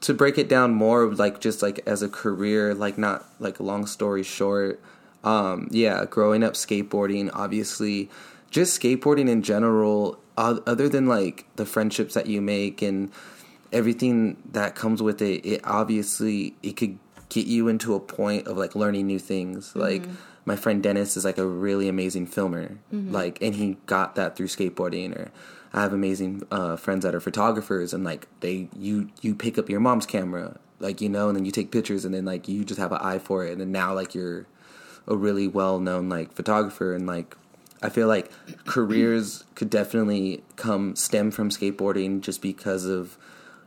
To break it down more, like just like as a career, like not like long story short. Um, yeah, growing up skateboarding, obviously, just skateboarding in general. Other than like the friendships that you make and everything that comes with it, it obviously it could get you into a point of like learning new things. Like my friend Dennis is like a really amazing filmer, like, and he got that through skateboarding. Or I have amazing uh, friends that are photographers, and like they you you pick up your mom's camera, like you know, and then you take pictures, and then like you just have an eye for it, and then now like you're a really well known like photographer, and like I feel like careers could definitely come stem from skateboarding just because of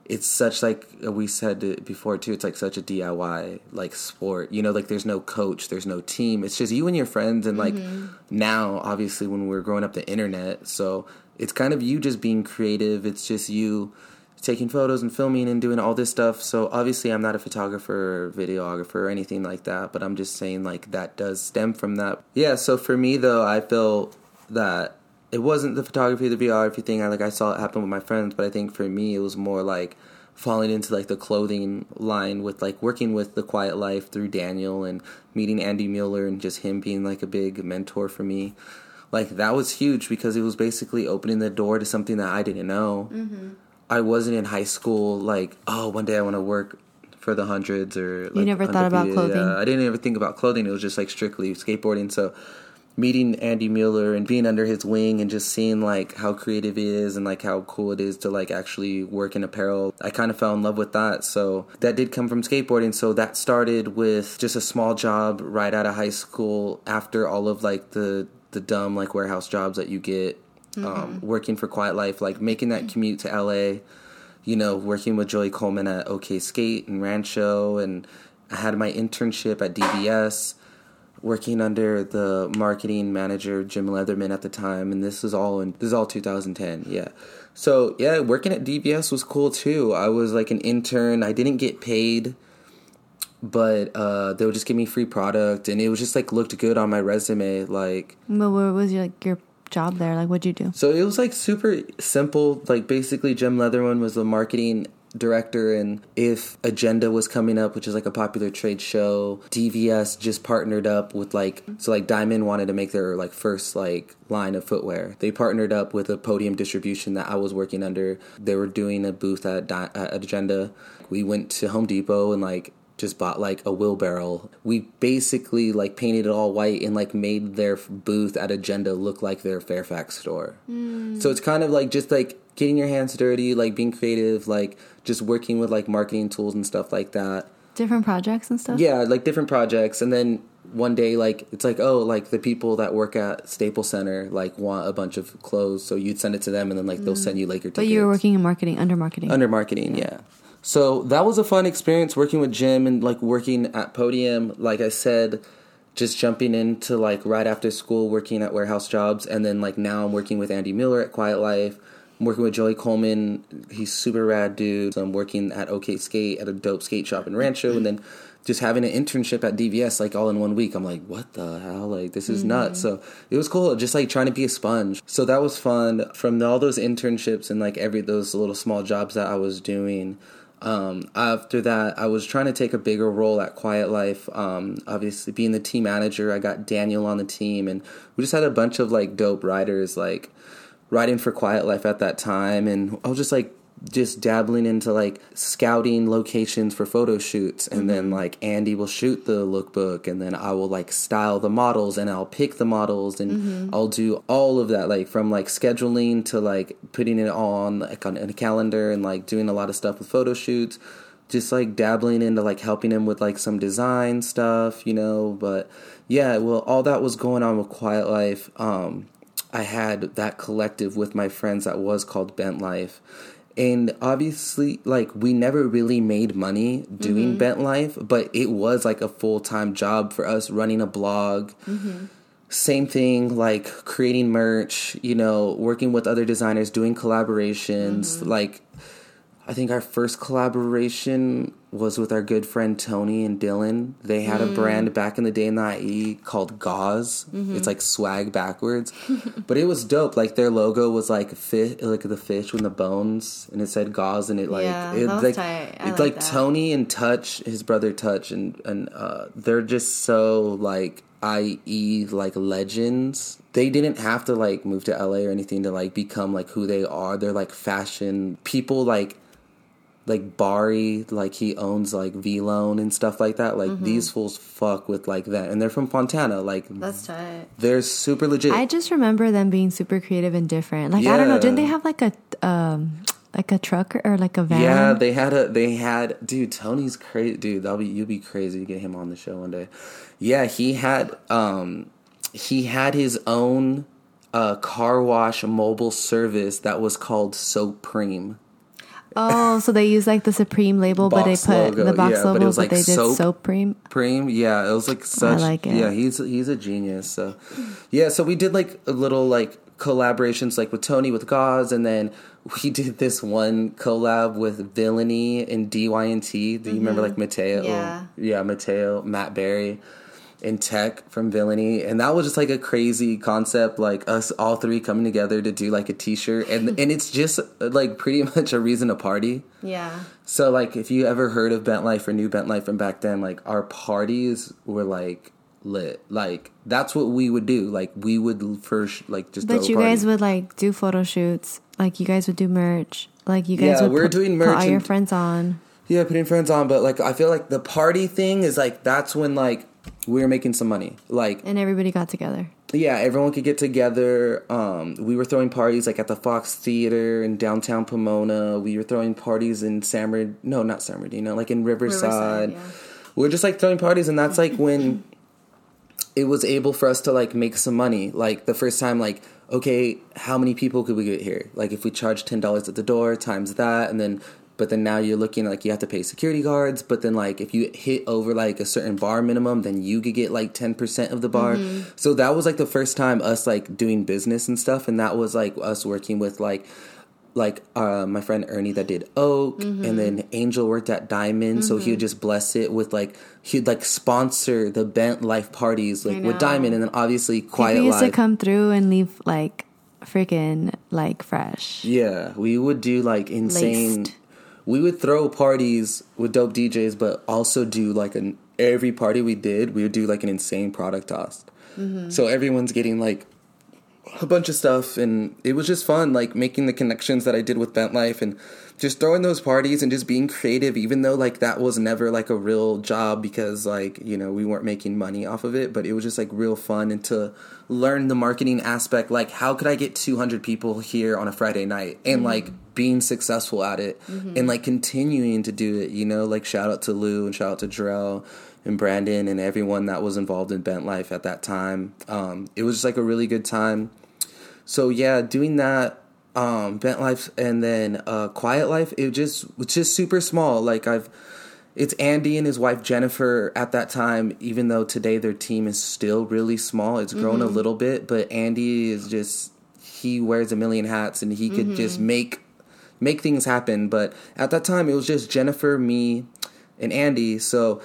it's such like we said before too it's like such a diy like sport. You know like there's no coach there's no team. It's just you and your friends and like mm-hmm. now obviously when we're growing up the internet. So it's kind of you just being creative. It's just you taking photos and filming and doing all this stuff. So obviously i'm not a photographer or videographer or anything like that but i'm just saying like that does stem from that. Yeah so for me though i feel that it wasn't the photography, the videography thing. I like I saw it happen with my friends, but I think for me it was more like falling into like the clothing line with like working with the Quiet Life through Daniel and meeting Andy Mueller and just him being like a big mentor for me. Like that was huge because it was basically opening the door to something that I didn't know. Mm-hmm. I wasn't in high school like oh one day I want to work for the hundreds or like, never thought about uh, clothing? Yeah, I didn't ever think about clothing. It was just like strictly skateboarding. So meeting Andy Mueller and being under his wing and just seeing like how creative he is and like how cool it is to like actually work in apparel. I kind of fell in love with that. So that did come from skateboarding. So that started with just a small job right out of high school after all of like the the dumb like warehouse jobs that you get um, working for Quiet Life, like making that commute to LA you know, working with Joey Coleman at OK Skate and Rancho, and I had my internship at DVS, working under the marketing manager Jim Leatherman at the time, and this is all in this is all 2010, yeah. So yeah, working at DVS was cool too. I was like an intern. I didn't get paid, but uh, they would just give me free product, and it was just like looked good on my resume, like. But what was your like your job there? Like, what'd you do? So it was like super simple. Like basically, Jim Leatherman was the marketing director, and if Agenda was coming up, which is like a popular trade show, DVS just partnered up with like so like Diamond wanted to make their like first like line of footwear. They partnered up with a podium distribution that I was working under. They were doing a booth at, Di- at Agenda. We went to Home Depot and like just bought like a wheelbarrow. We basically like painted it all white and like made their booth at Agenda look like their Fairfax store. Hmm. So it's kind of like just like getting your hands dirty, like being creative, like just working with like marketing tools and stuff like that. Different projects and stuff. Yeah, like different projects, and then one day, like it's like oh, like the people that work at Staples Center like want a bunch of clothes, so you'd send it to them, and then like they'll send you like your But tickets. you were working in marketing, under marketing. Under marketing, yeah. So that was a fun experience working with Jim and like working at Podium. Like I said, just jumping into like right after school working at warehouse jobs, and then like now I'm working with Andy Mueller at Quiet Life. I'm working with Joey Coleman. He's super rad dude. So I'm working at OK Skate at a dope skate shop in Rancho, and then just having an internship at DVS like all in one week. I'm like, what the hell? Like this is nuts. So it was cool, just like trying to be a sponge. So that was fun. From all those internships and like every those little small jobs that I was doing, Um, after that, I was trying to take a bigger role at Quiet Life. Um, obviously, being the team manager, I got Daniel on the team, and we just had a bunch of like dope riders like writing for Quiet Life at that time, and I was just like just dabbling into like scouting locations for photo shoots and then like Andy will shoot the lookbook and then I will like style the models and I'll pick the models and I'll do all of that like from like scheduling to like putting it on like on a calendar and like doing a lot of stuff with photo shoots. Just like dabbling into like helping him with like some design stuff you know but yeah well all that was going on with quiet life um I had that collective with my friends that was called Bent Life. And obviously, like, we never really made money doing mm-hmm. Bent Life, but it was like a full time job for us running a blog. Mm-hmm. Same thing, like creating merch, you know, working with other designers, doing collaborations. Mm-hmm. Like, I think our first collaboration was with our good friend Tony and Dylan. They had a brand back in the day in the IE called Gauze. It's like swag backwards, but it was dope. Like their logo was like fish, like the fish with the bones, and it said Gauze, and it like Yeah, it like it's like like. Tony and Touch, his brother Touch, and and uh, they're just so like IE like legends. They didn't have to like move to LA or anything to like become like who they are. They're like fashion people like like Bari, like he owns like VLONE and stuff like that. Like Mm-hmm. these fools fuck with like that, and they're from Fontana. Like That's tight. they're super legit. I just remember them being super creative and different. Like I don't know, didn't they have like a um like a truck or like a van? yeah, they had a they had dude. Tony's crazy, dude. That'll be you'll be crazy to get him on the show one day. Yeah, he had um he had his own uh car wash mobile service that was called Supreme. Oh, so they use like the Supreme label, but they put logo, the box yeah, but it logo, was, but, like, they did soap. Supreme. Supreme. Yeah, it was like such. I like it. Yeah, he's he's a genius. So, yeah, so we did like a little like collaborations like with Tony with Gauze, and then we did this one collab with Villainy and DYNT. Do you remember mm-hmm. like Mateo? Yeah. yeah, Mateo, Matt Berry. And Tech from Villainy, and that was just like a crazy concept, like us all three coming together to do like a T-shirt, and and it's just like pretty much a reason to party. Yeah. So like if you ever heard of Bent Life or New Bent Life from back then, like our parties were like lit. Like that's what we would do. Like we would first like just But you guys would like do photo shoots. Like you guys would do merch. Like you guys Yeah, would we're put, doing put merch all your friends on. Yeah, putting friends on, but like I feel like the party thing is like that's when like we were making some money. Like And everybody got together. yeah, everyone could get together. Um, we were throwing parties like at the Fox Theater in downtown Pomona. We were throwing parties in San Bernardino, no, not San Bernardino, like in Riverside. Riverside, yeah. We are just like throwing parties, and that's like when it was able for us to like make some money. Like the first time, like okay, how many people could we get here? Like if we charge ten dollars at the door times that, and then. But then now you're looking like you have to pay security guards. But then like if you hit over like a certain bar minimum, then you could get like ten percent of the bar. Mm-hmm. So that was like the first time us like doing business and stuff, and that was like us working with like like uh, my friend Ernie that did Oak, mm-hmm. and then Angel worked at Diamond, so he would mm-hmm. just bless it with like he'd like sponsor the Bent Life parties like with. Diamond, and then obviously Quiet People used to come through and leave like freaking like fresh. Yeah, we would do like insane. Laced. We would throw parties with dope DJs, but also do like an every party we did, we would do like an insane product toss. Mm-hmm. So everyone's getting like a bunch of stuff, and it was just fun, like making the connections that I did with Bent Life, and just throwing those parties and just being creative, even though like that was never like a real job because like you know we weren't making money off of it, but it was just like real fun and to learn the marketing aspect, like how could I get 200 people here on a Friday night and like being successful at it and like continuing to do it, you know, like shout out to Lou and shout out to Jarrell and Brandon and everyone that was involved in Bent Life at that time. Um, it was just like a really good time. So yeah, doing that, um, Bent Life and then uh, Quiet Life, it just was just super small. Like I've, it's Andy and his wife Jennifer at that time. Even though today their team is still really small, it's grown a little bit. But Andy is just he wears a million hats and he could just make make things happen. But at that time, it was just Jennifer, me, and Andy. So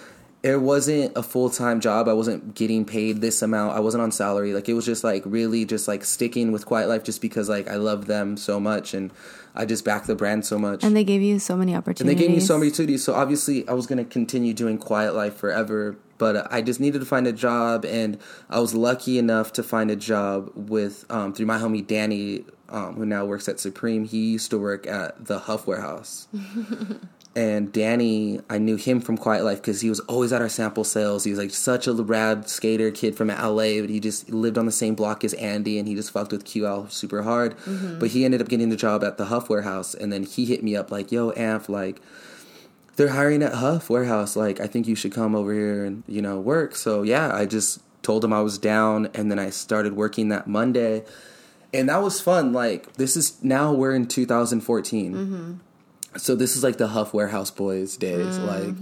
it wasn't a full time job. I wasn't getting paid this amount. I wasn't on salary. Like it was just like really just like sticking with Quiet Life just because like I love them so much and I just back the brand so much. And they gave you so many opportunities. And they gave me so many opportunities. So obviously, I was going to continue doing Quiet Life forever. But I just needed to find a job, and I was lucky enough to find a job with um, through my homie Danny, um, who now works at Supreme. He used to work at the Huff Warehouse. and Danny, I knew him from Quiet Life because he was always at our sample sales. He was like such a rad skater kid from LA, but he just lived on the same block as Andy, and he just fucked with QL super hard. Mm-hmm. But he ended up getting the job at the Huff Warehouse, and then he hit me up like, "Yo, Amp, like." they're hiring at Huff Warehouse. Like, I think you should come over here and, you know, work. So, yeah, I just told him I was down. And then I started working that Monday. And that was fun. Like, this is now we're in 2014. Mm-hmm. So, this is like the Huff Warehouse Boys days. Like,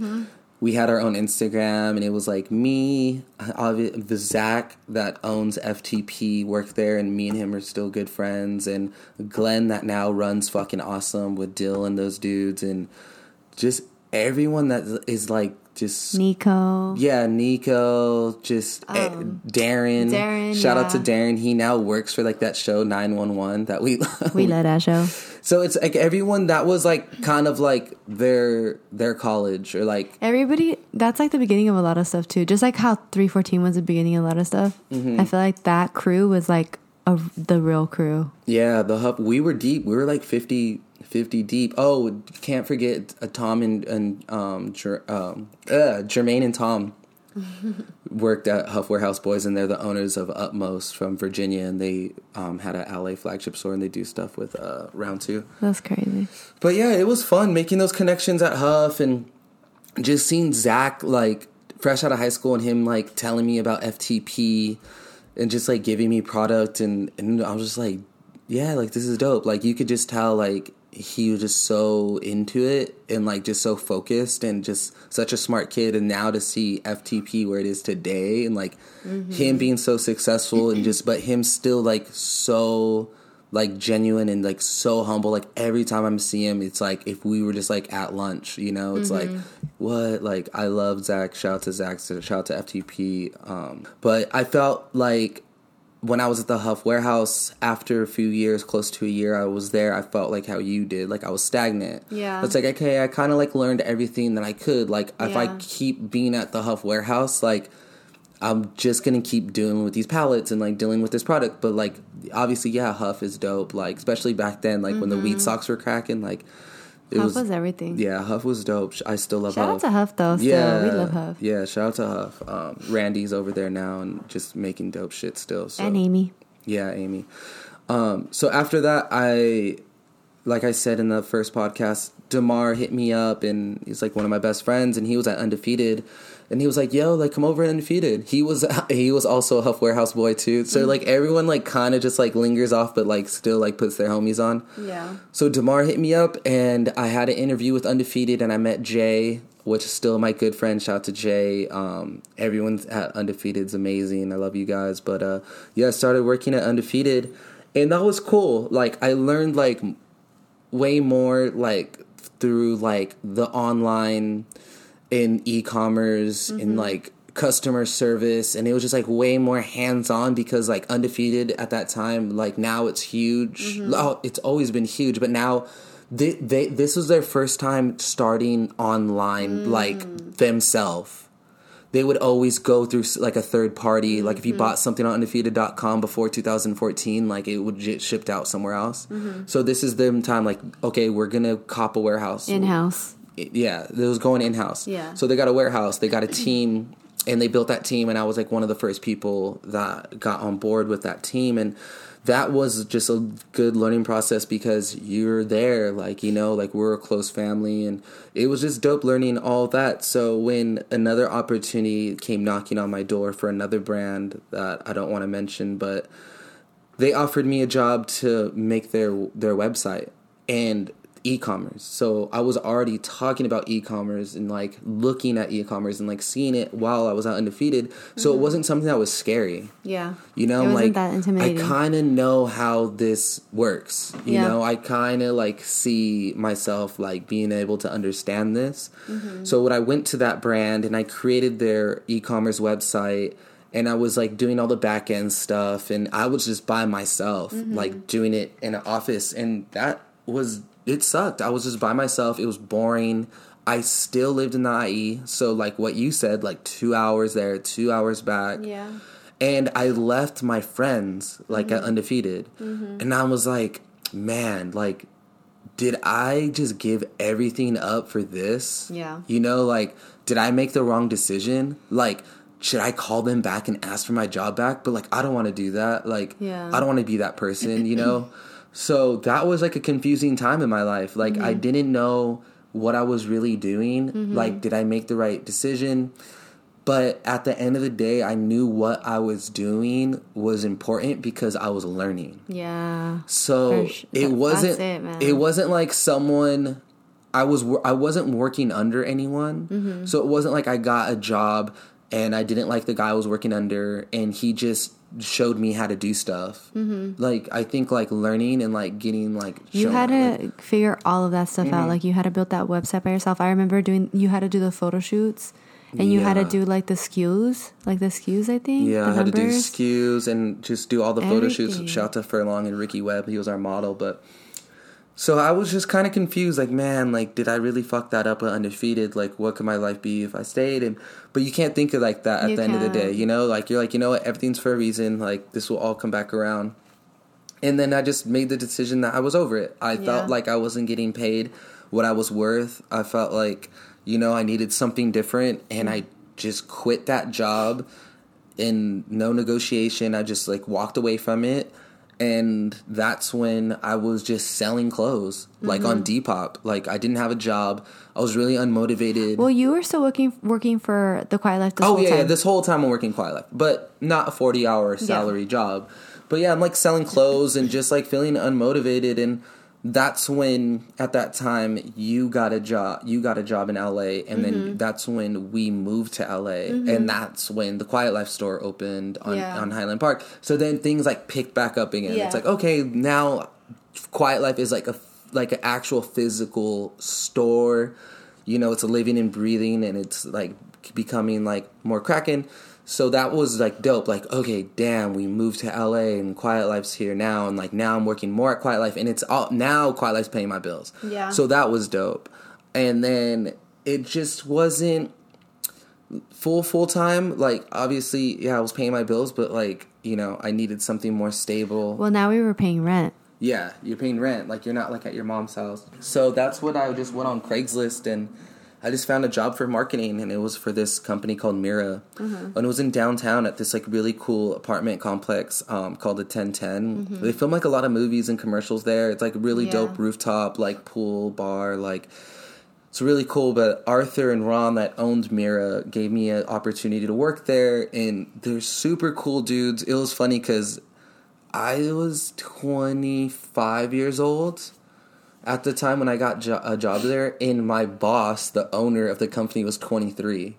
we had our own Instagram, and it was like me, obvi- the Zach that owns FTP worked there, and me and him are still good friends, and Glenn that now runs fucking awesome with Dill and those dudes, and just everyone that is like just Nico. yeah, Nico, just eh, Darren. Darren, Shout out to. Darren. He now works for like that show 911 that we We love that show. So it's like everyone that was like kind of like their their college or like Everybody, that's like the beginning of a lot of stuff too. Just like how 314 was the beginning of a lot of stuff. Mm-hmm. I feel like that crew was like a, the real crew. yeah, the hub we were deep. We were like 50 50 deep. Oh, can't forget uh, Tom and and um, Jer- um uh, Jermaine and Tom worked at Huff Warehouse Boys, and they're the owners of Utmost from Virginia, and they um, had a LA flagship store, and they do stuff with uh, Round Two. That's crazy. But yeah, it was fun making those connections at Huff, and just seeing Zach like fresh out of high school, and him like telling me about FTP, and just like giving me product, and and I was just like, yeah, like this is dope. Like you could just tell like he was just so into it and like just so focused and just such a smart kid. And now to see FTP where it is today and like him being so successful and just but him still like so like genuine and like so humble. Like every time I'm see him it's like if we were just like at lunch you know it's like what? Like I love Zach. Shout out to Zach. Shout out to FTP um but I felt like when I was at the Huff warehouse, after a few years, close to a year, I was there. I felt like how you did, like I was stagnant. Yeah. it's like okay, I kind of like learned everything that I could. Like if I keep being at the Huff warehouse, like I'm just gonna keep dealing with these pallets and like dealing with this product. But like obviously, yeah, Huff is dope. Like especially back then, like when the weed mm-hmm. socks were cracking, like it Huff was, everything. yeah, Huff was dope. I still love Shout Huff. out to Huff though. Still, Yeah, we love Huff Yeah, shout out to Huff. Um, Randy's over there now and just making dope shit still. So. and Amy. Yeah, Amy. Um, so after that, I, like I said in the first podcast, Demar hit me up and he's like one of my best friends, and he was at Undefeated, and he was like, "Yo, like come over at Undefeated." He was he was also a Huff Warehouse boy too. So like everyone like kind of just like lingers off, but like still like puts their homies on. Yeah. So Demar hit me up, and I had an interview with Undefeated, and I met Jay, which is still my good friend. Shout out to Jay. Um, everyone's at Undefeated is amazing. I love you guys. But uh, yeah, I started working at Undefeated, and that was cool. Like I learned like way more like through like the online in e-commerce in mm-hmm. like customer service and it was just like way more hands-on because like undefeated at that time like now it's huge mm-hmm. oh, it's always been huge but now they, they this was their first time starting online mm. like themselves they would always go through like a third party. Like if you mm-hmm. bought something on undefeated.com before 2014, like it would get shipped out somewhere else. So this is them time like, okay, we're going to cop a warehouse. In house. Yeah, it was going in house. Yeah. So they got a warehouse, they got a team, and they built that team. And I was like one of the first people that got on board with that team. And that was just a good learning process because you're there, like, you know, like we're a close family. And it was just dope learning all that. So when another opportunity came knocking on my door for another brand that I don't want to mention, but they offered me a job to make their their website and e-commerce. So I was already talking about e-commerce and like looking at e-commerce and like seeing it while I was out undefeated. So it wasn't something that was scary. Yeah. You know, like. I kind of know how this works. You Yeah. know, I kind of like see myself like being able to understand this. Mm-hmm. So when I went to that brand and I created their e-commerce website and I was like doing all the back end stuff and I was just by myself Mm-hmm. like doing it in an office and that was it sucked. I was just by myself. It was boring. I still lived in the IE, so like what you said, like two hours there, two hours back Yeah. and I left my friends like Mm-hmm. at undefeated, and I was like, man, like, did I just give everything up for this? Yeah. you know, like, did I make the wrong decision? Like, should I call them back and ask for my job back? But like, I don't want to do that. Like, Yeah. I don't want to be that person, you know. so that was like a confusing time in my life. Like, I Mm-hmm. didn't know what I was really doing. Like, did I make the right decision? But at the end of the day, I knew what I was doing was important because I was learning. Yeah. So it wasn't it, it wasn't like someone I was I wasn't working under anyone. Mm-hmm. So it wasn't like I got a job and I didn't like the guy I was working under and he just showed me how to do stuff. Mm-hmm. Like I think like learning and like getting like You had like- to figure all of that stuff Mm-hmm. out. Like you had to build that website by yourself. I remember doing. You had to do the photo shoots, and you had to do like the SKUs, like the SKUs. I think. Yeah, I had to do. SKUs and just do all the photo shoots. Everything. Shout out to Furlong and Ricky Webb. He was our model. But so I was just kind of confused. Like, man, like, did I really fuck that up at undefeated? Like, what could my life be if I stayed? And but you can't think of like that at You the end of the day. You know, like you're like, you know what? Everything's for a reason. Like this will all come back around. And then I just made the decision that I was over it. I Yeah. felt like I wasn't getting paid what I was worth. I felt like, you know, I needed something different and I just quit that job in no negotiation. I just like walked away from it. And that's when I was just selling clothes, like on Mm-hmm. Depop. Like I didn't have a job. I was really unmotivated. Well, you were still working working for the Quiet Life. This Oh whole yeah, time. yeah, this whole time I'm working Quiet Life, but not a 40 hour salary job. But yeah, I'm like selling clothes and just like feeling unmotivated and that's when at that time you got a job you got a job in LA and Mm-hmm. then that's when we moved to LA and that's when the Quiet Life store opened on Yeah. on Highland Park. So then things like picked back up again. Yeah. It's like okay, now Quiet Life is like a like an actual physical store. You know, it's a living and breathing, and it's like becoming like more cracking. So that was like dope. Like, okay, damn, we moved to LA and Quiet Life's here now, and like now I'm working more at Quiet Life, and it's all now Quiet Life's paying my bills. Yeah. So that was dope, and then it just wasn't full full time. Like, obviously, yeah, I was paying my bills, but like, you know, I needed something more stable. well, now we were paying rent. Yeah, you're paying rent. Like you're not like at your mom's house. So that's what I just went on Craigslist and I just found a job for marketing and it was for this company called Mira. And it was in downtown at this like really cool apartment complex um, called the 1010. They film like a lot of movies and commercials there. It's like really Yeah. dope rooftop, like pool, bar, like it's really cool. But Arthur and Ron that owned Mira gave me an opportunity to work there, and they're super cool dudes. It was funny because I was 25 years old at the time when I got jo- a job there, and my boss, the owner of the company, was 23.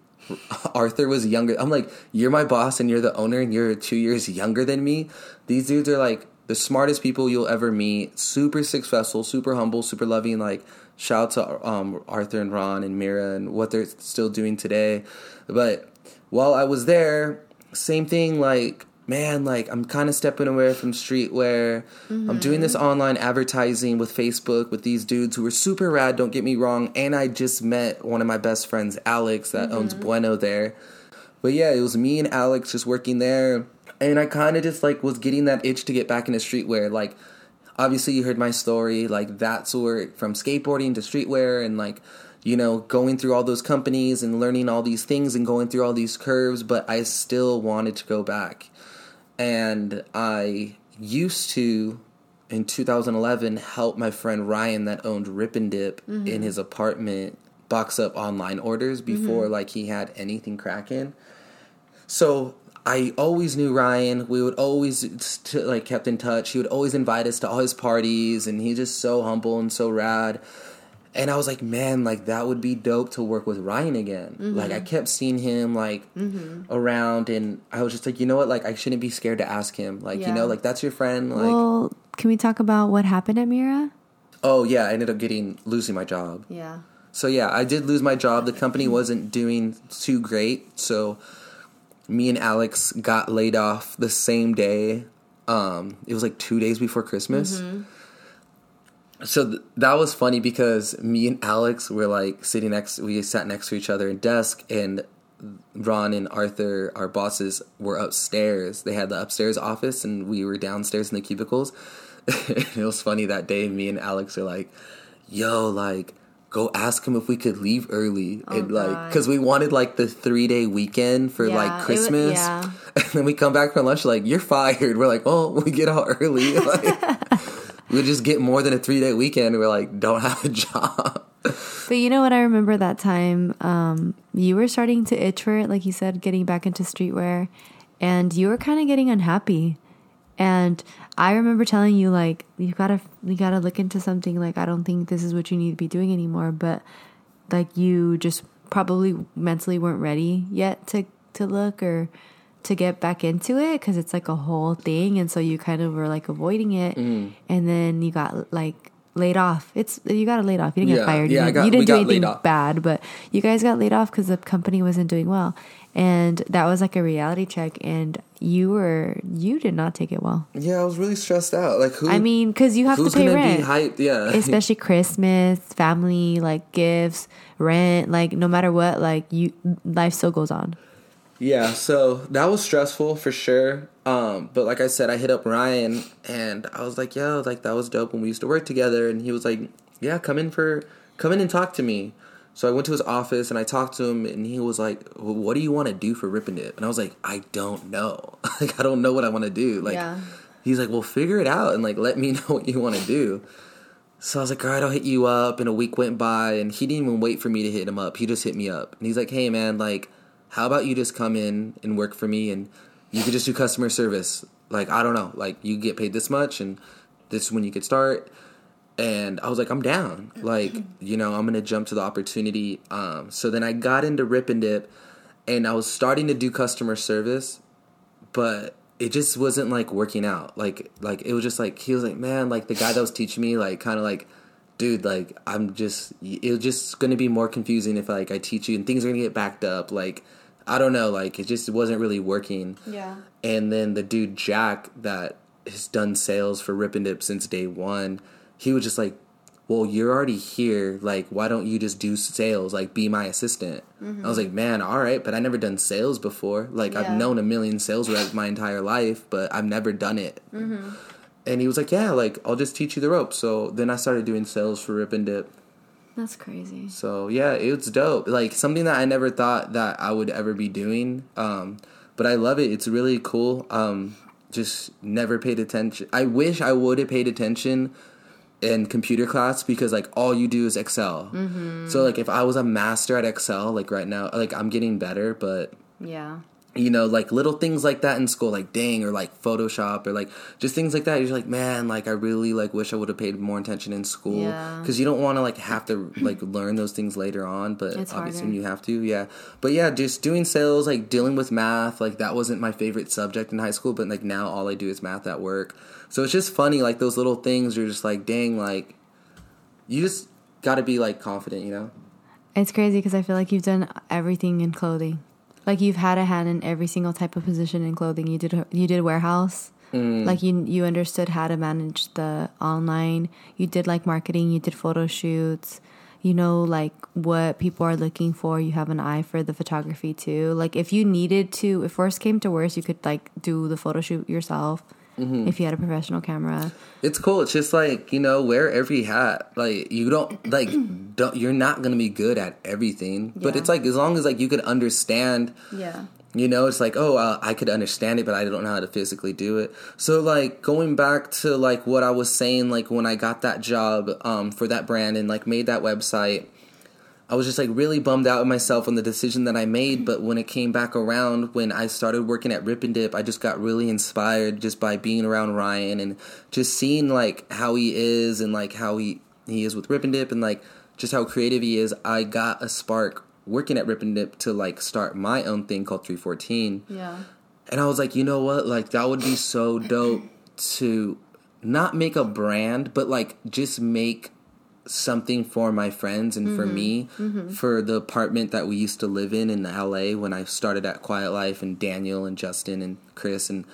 Arthur was younger. I'm like, you're my boss and you're the owner and you're two years younger than me. These dudes are like the smartest people you'll ever meet. Super successful, super humble, super loving. Like, shout out to um, Arthur and Ron and Mira and what they're still doing today. But while I was there, same thing. Like, man, like I'm kind of stepping away from streetwear. I'm mm-hmm. doing this online advertising with Facebook with these dudes who were super rad. Don't get me wrong. And I just met one of my best friends, Alex, that owns mm-hmm. Bueno there. But yeah, it was me and Alex just working there. And I kind of just like was getting that itch to get back into streetwear. Like, obviously, you heard my story. Like, that's where from skateboarding to streetwear and like, you know, going through all those companies and learning all these things and going through all these curves. But I still wanted to go back. And I used to, in 2011, help my friend Ryan that owned Rip and Dip mm-hmm. in his apartment box up online orders mm-hmm. before like he had anything cracking. So I always knew Ryan. We would always like kept in touch. He would always invite us to all his parties, and he's just so humble and so rad. And I was like, man, like that would be dope to work with Ryan again. Like I mm-hmm. kept seeing him like mm-hmm. around, and I was just like, you know what? Like I shouldn't be scared to ask him. Like you know, like that's your friend. Like well, can we talk about what happened at Mira? oh yeah, I ended up getting losing my job. Yeah. So yeah, I did lose my job. The company wasn't doing too great, so me and Alex got laid off the same day. Um, it was like two days before Christmas. Mm-hmm. So th- that was funny because me and Alex were like sitting next. We sat next to each other in desk, and Ron and Arthur, our bosses, were upstairs. They had the upstairs office, and we were downstairs in the cubicles. it was funny that day. Me and Alex were like, "Yo, like." Go ask him if we could leave early, and like, because we wanted like the three day weekend for Yeah, like Christmas, yeah. and then we come back from lunch like, "You're fired." We're like, "Oh, we get out early." Like, we just get more than a three day weekend. and We're like, don't have a job. But you know what? I remember that time um, you were starting to itch for it, like you said, getting back into streetwear, and you were kind of getting unhappy. And I remember telling you like you gotta you gotta look into something. Like I don't think this is what you need to be doing anymore. But like you just probably mentally weren't ready yet to to look or to get back into it because it's like a whole thing, and so you kind of were like avoiding it, mm. and then you got like laid off. It's you got laid off. You didn't Yeah, get fired. yeah, I you, got- you didn't do anything bad, but you guys got laid off because the company wasn't doing well, and that was like a reality check. And you were you did not take it well. Yeah, I was really stressed out. Like, who? I mean, because you have to pay rent be hyped? Yeah, especially Christmas, family, like gifts, rent, like no matter what, like you life still goes on. Yeah, so that was stressful for sure. Um, but like I said, I hit up Ryan and I was like, "Yo, like that was dope when we used to work together." And he was like, "Yeah, come in for come in and talk to me." So I went to his office and I talked to him, and he was like, well, "What do you want to do for Rip it?" And I was like, "I don't know. like I don't know what I want to do." Like Yeah. he's like, "Well, figure it out and like let me know what you want to do." So I was like, all right, I'll hit you up. And a week went by, and he didn't even wait for me to hit him up. He just hit me up. And he's like, hey, man, like, how about you just come in and work for me and you could just do customer service? Like, I don't know. Like, you get paid this much, and this is when you could start. And I was like, I'm down. Like, you know, I'm to jump to the opportunity. Um, so then I got into Rip and Dip, and I was starting to do customer service but it just wasn't like working out. Like like it was just like he was like, man, like the guy that was teaching me, like kind of like, dude, like I'm just it's just gonna be more confusing if like I teach you and things are gonna get backed up. Like I don't know, like it just wasn't really working. Yeah. And then the dude Jack that has done sales for Rip and Dip since day one, he was just like, well, you're already here. Like, why don't you just do sales? Like, be my assistant. I was mm-hmm. like, man, all right, but I never done sales before. Like, I've known a million sales reps my entire life, but I've never done it. Mm-hmm. And he was like, yeah, like I'll just teach you the ropes. So then I started doing sales for Rip and Dip. That's crazy. So yeah, it's dope. Like something that I never thought that I would ever be doing. Um, but I love it. It's really cool. Um, just never paid attention. I wish I would have paid attention in computer class because like all you do is Excel. So like if I was a master at Excel, like right now, like I'm getting better, but Yeah. You know, like little things like that in school, like dang, or like Photoshop, or like just things like that. You're like, man, like I really like wish I would have paid more attention in school Yeah. because you don't want to like have to like learn those things later on. But It's obviously, harder. when you have to, yeah. But yeah, just doing sales, like dealing with math, like that wasn't my favorite subject in high school. But like now, all I do is math at work. So it's just funny, like those little things. You're just like, dang, like you just got to be like confident, you know. It's crazy because I feel like you've done everything in clothing. Like you've had a hand in every single type of position in clothing. You did you did warehouse. Mm. Like you you understood how to manage the online. You did like marketing. You did photo shoots. You know like what people are looking for. You have an eye for the photography too. Like if you needed to, if worst came to worst, you could like do the photo shoot yourself. If you had a professional camera. It's cool. It's just like you know, wear every hat. Like you don't like don't. You're not gonna be good at everything, but it's like as long as like you could understand. Yeah. You know, it's like oh, uh, I could understand it, but I don't know how to physically do it. So like going back to like what I was saying, like when I got that job um, for that brand and like made that website. I was just like really bummed out at myself on the decision that I made. But when it came back around, when I started working at Rip and Dip, I just got really inspired just by being around Ryan and just seeing like how he is and like how he he is with Rip and Dip and like just how creative he is. I got a spark working at Rip and Dip to like start my own thing called 314. Yeah. And I was like, you know what? Like that would be so dope to not make a brand, but like just make something for my friends and for mm-hmm. me mm-hmm. for the apartment that we used to live in in LA when I started at Quiet Life and Daniel and Justin and Chris and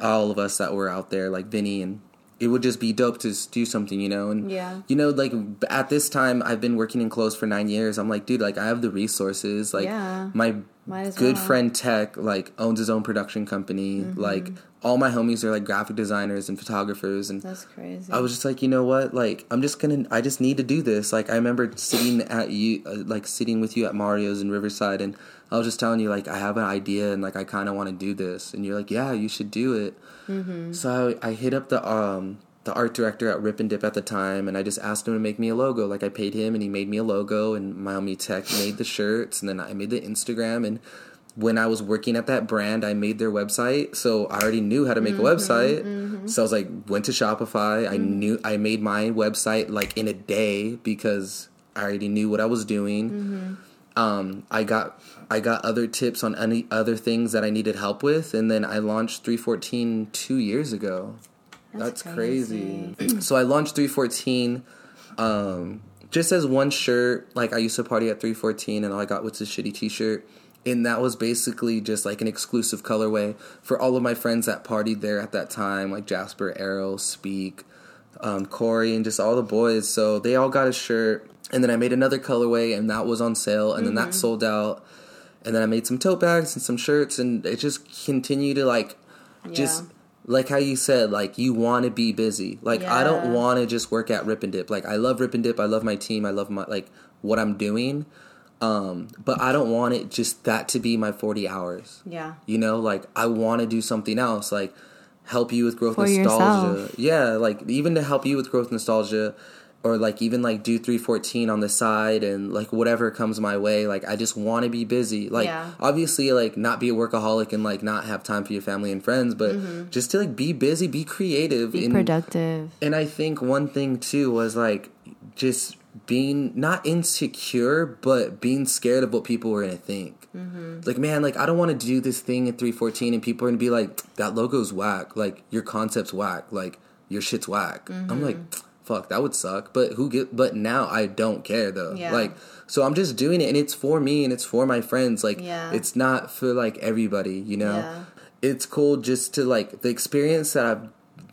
all of us that were out there like Vinny and it would just be dope to do something, you know, and Yeah. you know, like at this time, I've been working in clothes for nine years. I'm like, dude, like I have the resources. Like Yeah. my good well. friend Tech like owns his own production company. Mm-hmm. Like all my homies are like graphic designers and photographers, and That's crazy. I was just like, you know what? Like, I'm just gonna. I just need to do this. Like, I remember sitting at you, uh, like sitting with you at Mario's in Riverside, and I was just telling you, like, I have an idea, and like, I kind of want to do this, and you're like, yeah, you should do it. Mm-hmm. So I, I hit up the um the art director at Rip and Dip at the time, and I just asked him to make me a logo. Like, I paid him, and he made me a logo, and homie Tech made the shirts, and then I made the Instagram, and when I was working at that brand, I made their website, so I already knew how to make a mm-hmm, website. Mm-hmm. So I was like, went to Shopify. I knew I made my website like in a day because I already knew what I was doing. Um, I got I got other tips on any other things that I needed help with, and then I launched 314 two years ago. That's, crazy. so I launched 314 um, just as one shirt. Like I used to party at 314, and all I got was a shitty T-shirt, and that was basically just like an exclusive colorway for all of my friends that partied there at that time, like Jasper, Arrow, Speak, um, Corey, and just all the boys. So they all got a shirt, and then I made another colorway, and that was on sale, and then that sold out. And then I made some tote bags and some shirts, and it just continued to like, just like how you said, like you want to be busy. Like I don't want to just work at Rip and Dip. Like I love Rip and Dip. I love my team. I love my like what I'm doing. Um, but I don't want it just that to be my 40 hours. yeah. You know, like I want to do something else, like help you with growth For nostalgia. yourself. Yeah, like even to help you with growth nostalgia, or like even like do three fourteen on the side and like whatever comes my way. Like I just want to be busy. Like Yeah. obviously, like not be a workaholic and like not have time for your family and friends, but just to like be busy, be creative, Mm-hmm. Be and- productive. and I think one thing too was like just being not insecure, but being scared of what people were gonna think. Like, man, like I don't want to do this thing at 314 and people are gonna be like, that logo's whack. Like your concept's whack. Like your shit's whack. I'm like, fuck, that would suck. But who get? But now I don't care though. Yeah. Like, so I'm just doing it, and it's for me and it's for my friends. Like, Yeah. it's not for like everybody. You know, Yeah. it's cool just to like the experience that I've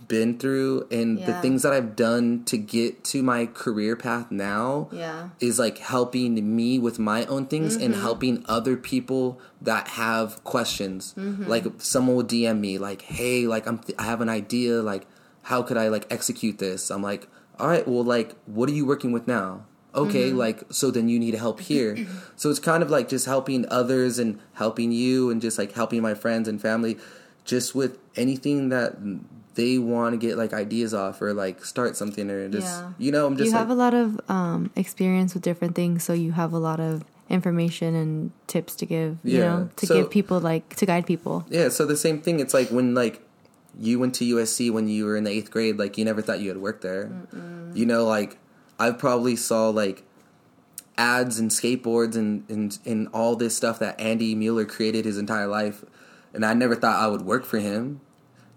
been through and the things that I've done to get to my career path now Yeah. is like helping me with my own things and mm-hmm. helping other people that have questions. Mm-hmm. Like someone will DM me like, "Hey, like I'm I have an idea like how could I like execute this?" I'm like, "All right, well like what are you working with now?" Okay, like so then you need help here. so it's kind of like just helping others and helping you and just like helping my friends and family just with anything that they want to get like ideas off or like start something or just Yeah. you know I'm just you like, have a lot of um, experience with different things, so you have a lot of information and tips to give. You Yeah. know, to So- give people like to guide people. Yeah, so the same thing. It's like when like you went to USC when you were in the eighth grade, like you never thought you had worked there. You know, like I probably saw like ads and skateboards and, and and all this stuff that Andy Mueller created his entire life, and I never thought I would work for him.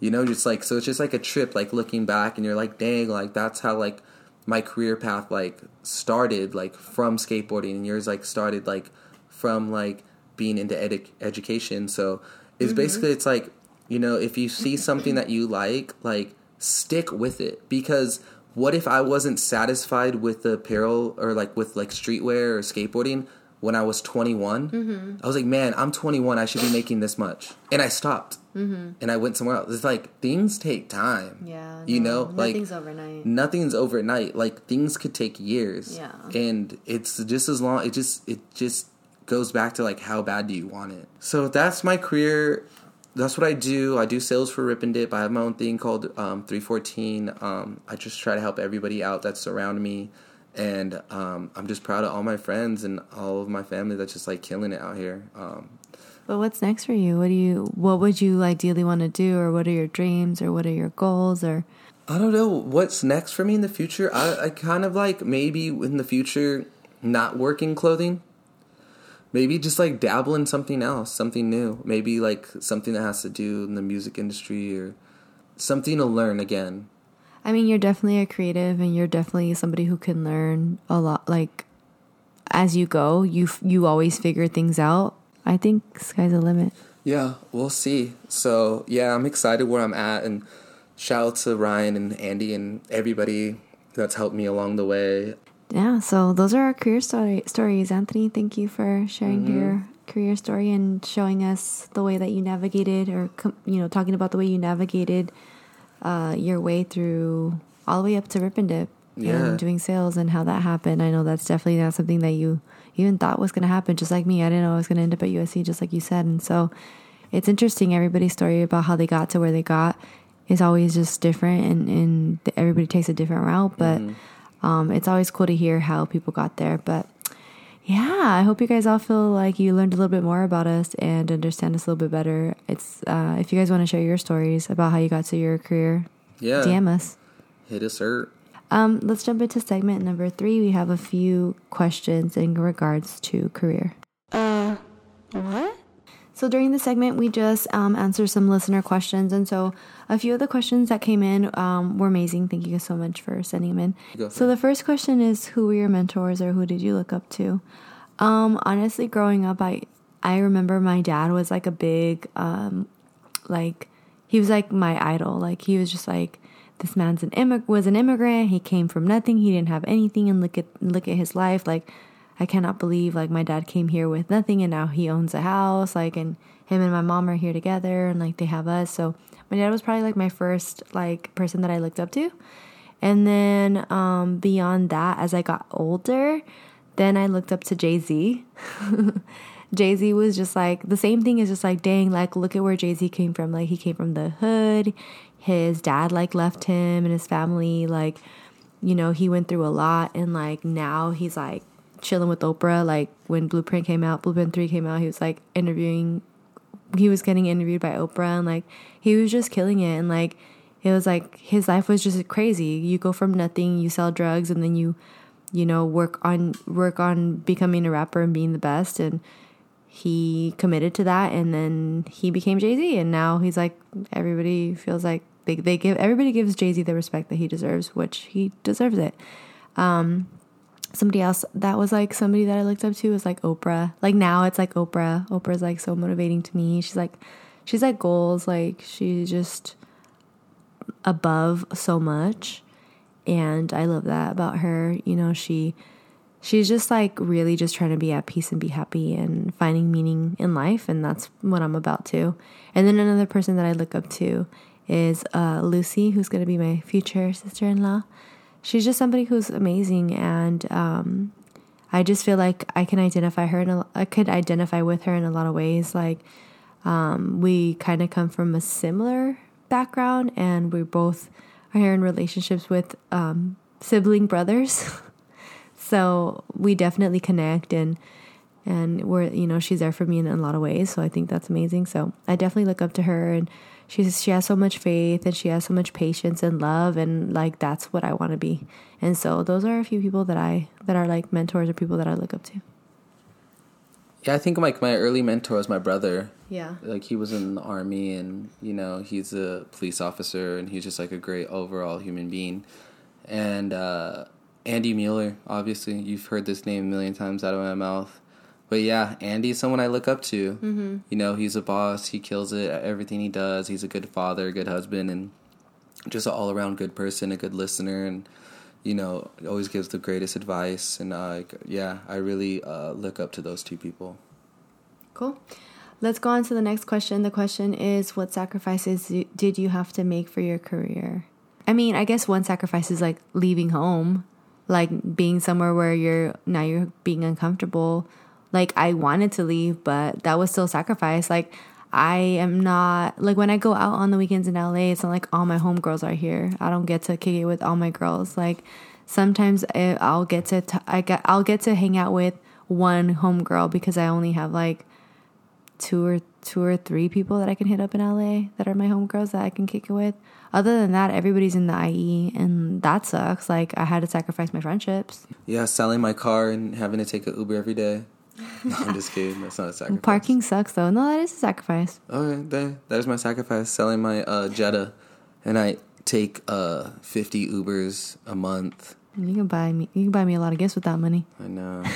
You know, just like so, it's just like a trip. Like looking back, and you're like, dang, like that's how like my career path like started, like from skateboarding, and yours like started like from like being into edu- education. So it's mm-hmm. basically it's like you know if you see something that you like, like stick with it because what if I wasn't satisfied with the apparel or like with like streetwear or skateboarding when I was 21? Mm-hmm. I was like, man, I'm 21. I should be making this much, and I stopped. Mm-hmm. And I went somewhere else. It's like things take time. Yeah, you no, know, like nothing's overnight. Nothing's overnight. Like things could take years. Yeah. and it's just as long. It just it just goes back to like how bad do you want it. So that's my career. That's what I do. I do sales for Rip and Dip. I have my own thing called um, 314. Um, I just try to help everybody out that's around me. and um, I'm just proud of all my friends and all of my family that's just like killing it out here. Um, But what's next for you? What do you what would you ideally want to do or what are your dreams or what are your goals or I don't know what's next for me in the future. I, I kind of like maybe in the future not working clothing. Maybe just like dabble in something else, something new. Maybe like something that has to do in the music industry or something to learn again. I mean, you're definitely a creative and you're definitely somebody who can learn a lot like as you go. You f- you always figure things out. I think sky's the limit. Yeah, we'll see. So yeah, I'm excited where I'm at, and shout out to Ryan and Andy and everybody that's helped me along the way. Yeah, so those are our career story, stories. Anthony, thank you for sharing your career story and showing us the way that you navigated, or you know, talking about the way you navigated uh, your way through all the way up to Rip and Dip Yeah. and doing sales and how that happened. I know that's definitely not something that you even thought was going to happen. Just like me, I didn't know I was going to end up at USC, just like you said. And so it's interesting. Everybody's story about how they got to where they got is always just different, and and everybody takes a different route, but um, it's always cool to hear how people got there. But yeah, I hope you guys all feel like you learned a little bit more about us and understand us a little bit better. It's uh, if you guys want to share your stories about how you got to your career, Yeah, DM us. hit us er. Um, let's jump into segment number three. We have a few questions in regards to career. Uh, what? So during the segment, we just um, answer some listener questions, and so a few of the questions that came in um, were amazing. Thank you guys so much for sending them in. So the first question is, who were your mentors, or who did you look up to? Um, honestly, growing up, I I remember my dad was like a big um, like he was like my idol. Like he was just like this man's an immig- was an immigrant. He came from nothing. He didn't have anything, and look at look at his life. Like I cannot believe like my dad came here with nothing, and now he owns a house. Like and him and my mom are here together, and like they have us. So my dad was probably like my first like person that I looked up to. And then um, beyond that, as I got older, then I looked up to Jay Z. Jay Z was just like the same thing is just like, dang, like look at where Jay Z came from. Like he came from the hood. His dad like left him and his family. Like, you know, he went through a lot and like now he's like chilling with Oprah. Like when Blueprint came out, Blueprint 3 came out, he was like interviewing he was getting interviewed by Oprah and like he was just killing it and like it was like his life was just crazy. You go from nothing, you sell drugs and then you you know work on work on becoming a rapper and being the best and he committed to that and then he became Jay-Z and now he's like everybody feels like they they give everybody gives Jay-Z the respect that he deserves, which he deserves it um, somebody else that was like somebody that I looked up to was like Oprah. Like now it's like Oprah. Oprah's like so motivating to me. She's like she's like goals, like she's just above so much. And I love that about her. You know, she she's just like really just trying to be at peace and be happy and finding meaning in life and that's what I'm about to. And then another person that I look up to is uh, Lucy, who's going to be my future sister-in-law she's just somebody who's amazing and um, i just feel like i can identify her in a, i could identify with her in a lot of ways. Like um, we kind of come from a similar background and we both are in relationships with um, sibling brothers. So we definitely connect and and we're you know she's there for me in a lot of ways so i think that's amazing. So i definitely look up to her and she's she has so much faith and she has so much patience and love and like that's what i want to be and so those are a few people that i that are like mentors or people that i look up to Yeah, I think like my early mentor was my brother. yeah Like he was in the army, and you know he's a police officer, and he's just like a great overall human being. And uh, Andy Mueller, obviously, you've heard this name a million times out of my mouth. But yeah, Andy's someone I look up to. Mm-hmm. You know, he's a boss. He kills it at everything he does. He's a good father, a good husband, and just an all around good person, a good listener, and you know, always gives the greatest advice. And uh, yeah, I really uh, look up to those two people. cool let's go on to the next question the question is what sacrifices did you have to make for your career i mean i guess one sacrifice is like leaving home like being somewhere where you're now you're being uncomfortable like i wanted to leave but that was still sacrifice like i am not like when i go out on the weekends in la it's not like all my homegirls are here i don't get to kick it with all my girls like sometimes I'll get to t- I get I'll get to hang out with one homegirl because I only have like two or two or three people that I can hit up in LA that are my homegirls that I can kick it with. Other than that, everybody's in the IE, and that sucks. Like I had to sacrifice my friendships. Yeah, selling my car and having to take an Uber every day. No, I'm just kidding. That's not a sacrifice. Parking sucks though. No, that is a sacrifice. Okay, there, there's my sacrifice. Selling my uh, Jetta, and I take uh 50 Ubers a month. You can buy me. You can buy me a lot of gifts with that money. I know.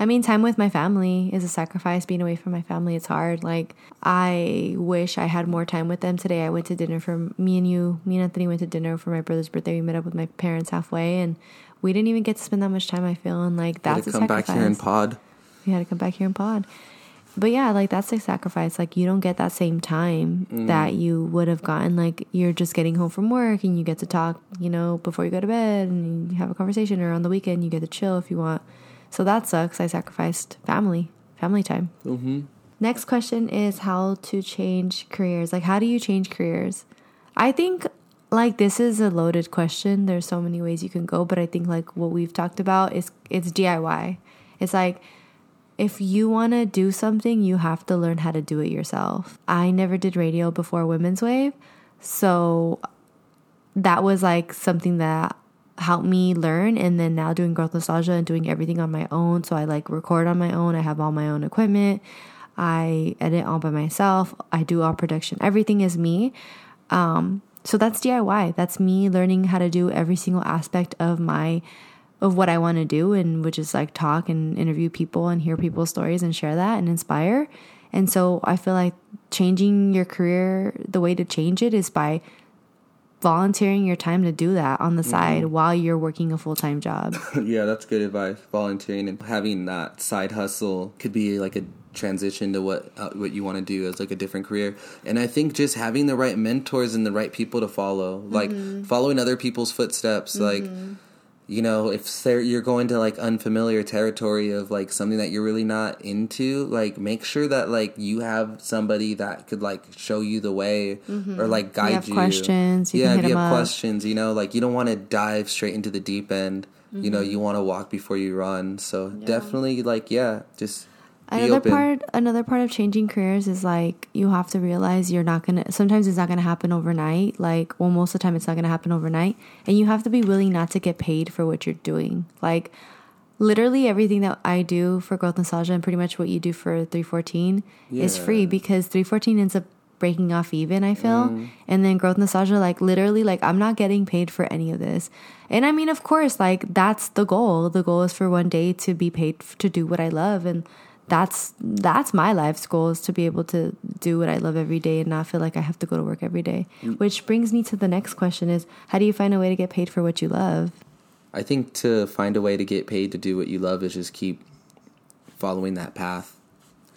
I mean, time with my family is a sacrifice. Being away from my family, it's hard. Like, I wish I had more time with them today. I went to dinner for me and you. Me and Anthony went to dinner for my brother's birthday. We met up with my parents halfway, and we didn't even get to spend that much time. I feel, and like that's a come sacrifice. back here and pod. We had to come back here and pod. But yeah, like that's a sacrifice. Like you don't get that same time that you would have gotten. Like you're just getting home from work and you get to talk, you know, before you go to bed and you have a conversation, or on the weekend you get to chill if you want. So that sucks. I sacrificed family, family time. Mm-hmm. Next question is how to change careers. Like, how do you change careers? I think like this is a loaded question. There's so many ways you can go, but I think like what we've talked about is it's DIY. It's like if you want to do something, you have to learn how to do it yourself. I never did radio before Women's Wave, so that was like something that helped me learn and then now doing growth nostalgia and doing everything on my own so i like record on my own i have all my own equipment i edit all by myself i do all production. Everything is me. Um, so that's diy that's me learning how to do every single aspect of my of what i want to do and which is like talk and interview people and hear people's stories and share that and inspire. And so i feel like changing your career the way to change it is by volunteering your time to do that on the mm-hmm. side while you're working a full-time job. Yeah, that's good advice. Volunteering and having that side hustle could be like a transition to what uh, what you want to do as like a different career. And I think just having the right mentors and the right people to follow, like mm-hmm. following other people's footsteps, like mm-hmm. You know, if you're going to like unfamiliar territory of like something that you're really not into, like make sure that like you have somebody that could like show you the way or like guide you. Have questions, you yeah, if you have up. questions, you know, like you don't want to dive straight into the deep end. You Mm-hmm. know, you want to walk before you run. So definitely, like, yeah, just another open. part another part of changing careers is like you have to realize you're not gonna sometimes it's not gonna happen overnight. Like well most of the time it's not gonna happen overnight. And you have to be willing not to get paid for what you're doing. Like literally everything that i do for growth nostalgia and pretty much what you do for 314 is free because 314 ends up breaking off even i feel. Mm-hmm. And then growth nostalgia like literally like i'm not getting paid for any of this. And i mean of course like that's the goal. The goal is for one day to be paid f- to do what i love. And that's that's my life's goal is to be able to do what i love every day and not feel like i have to go to work every day mm. which brings me to the next question is how do you find a way to get paid for what you love I think to find a way to get paid to do what you love is just keep following that path.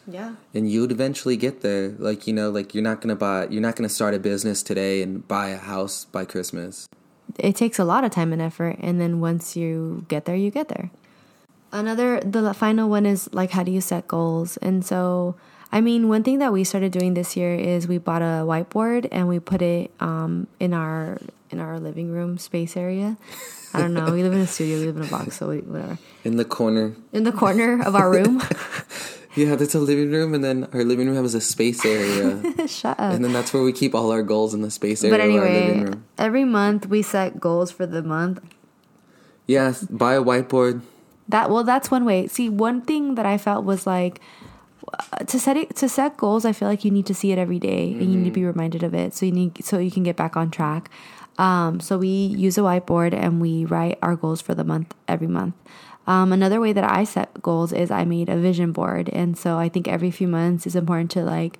yeah And you'd eventually get there. Like, you know, like you're not going to buy, you're not going to start a business today and buy a house by Christmas. it takes a lot of time and effort and then once you get there you get there another the final one is like how do you set goals and so i mean one thing that we started doing this year is we bought a whiteboard and we put it um, in our in our living room space area i don't know we live in a studio we live in a box so we, whatever In the corner. in the corner of our room Yeah, that's a living room. And then our living room has a space area. shut up and then that's where we keep all our goals in the space area but of our living anyway room. every month we set goals for the month Yes, buy a whiteboard. That well, that's one way. See, one thing that I felt was like uh, to set it to set goals. I feel like you need to see it every day, and you need to be reminded of it. So you need so you can get back on track. Um, so we use a whiteboard and we write our goals for the month every month. Um, another way that I set goals is I made a vision board, and so I think every few months is important to like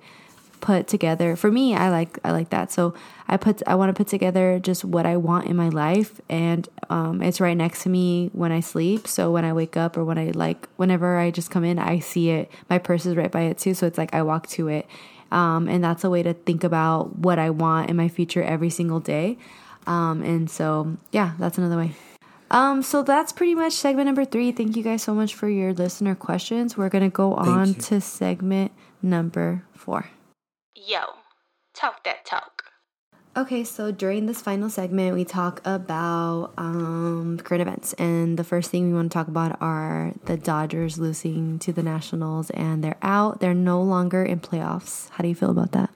put together for me i like i like that so i put i want to put together just what i want in my life and um, it's right next to me when i sleep so when i wake up or when i like whenever i just come in i see it my purse is right by it too so it's like i walk to it um, and that's a way to think about what i want in my future every single day um, and so yeah that's another way um, so that's pretty much segment number three. Thank you guys so much for your listener questions. We're gonna go on you. to segment number four. Yo, talk that talk. Okay, so during this final segment, we talk about um, current events. And the first thing we want to talk about are the Dodgers losing to the Nationals, and they're out. They're no longer in playoffs. How do you feel about that?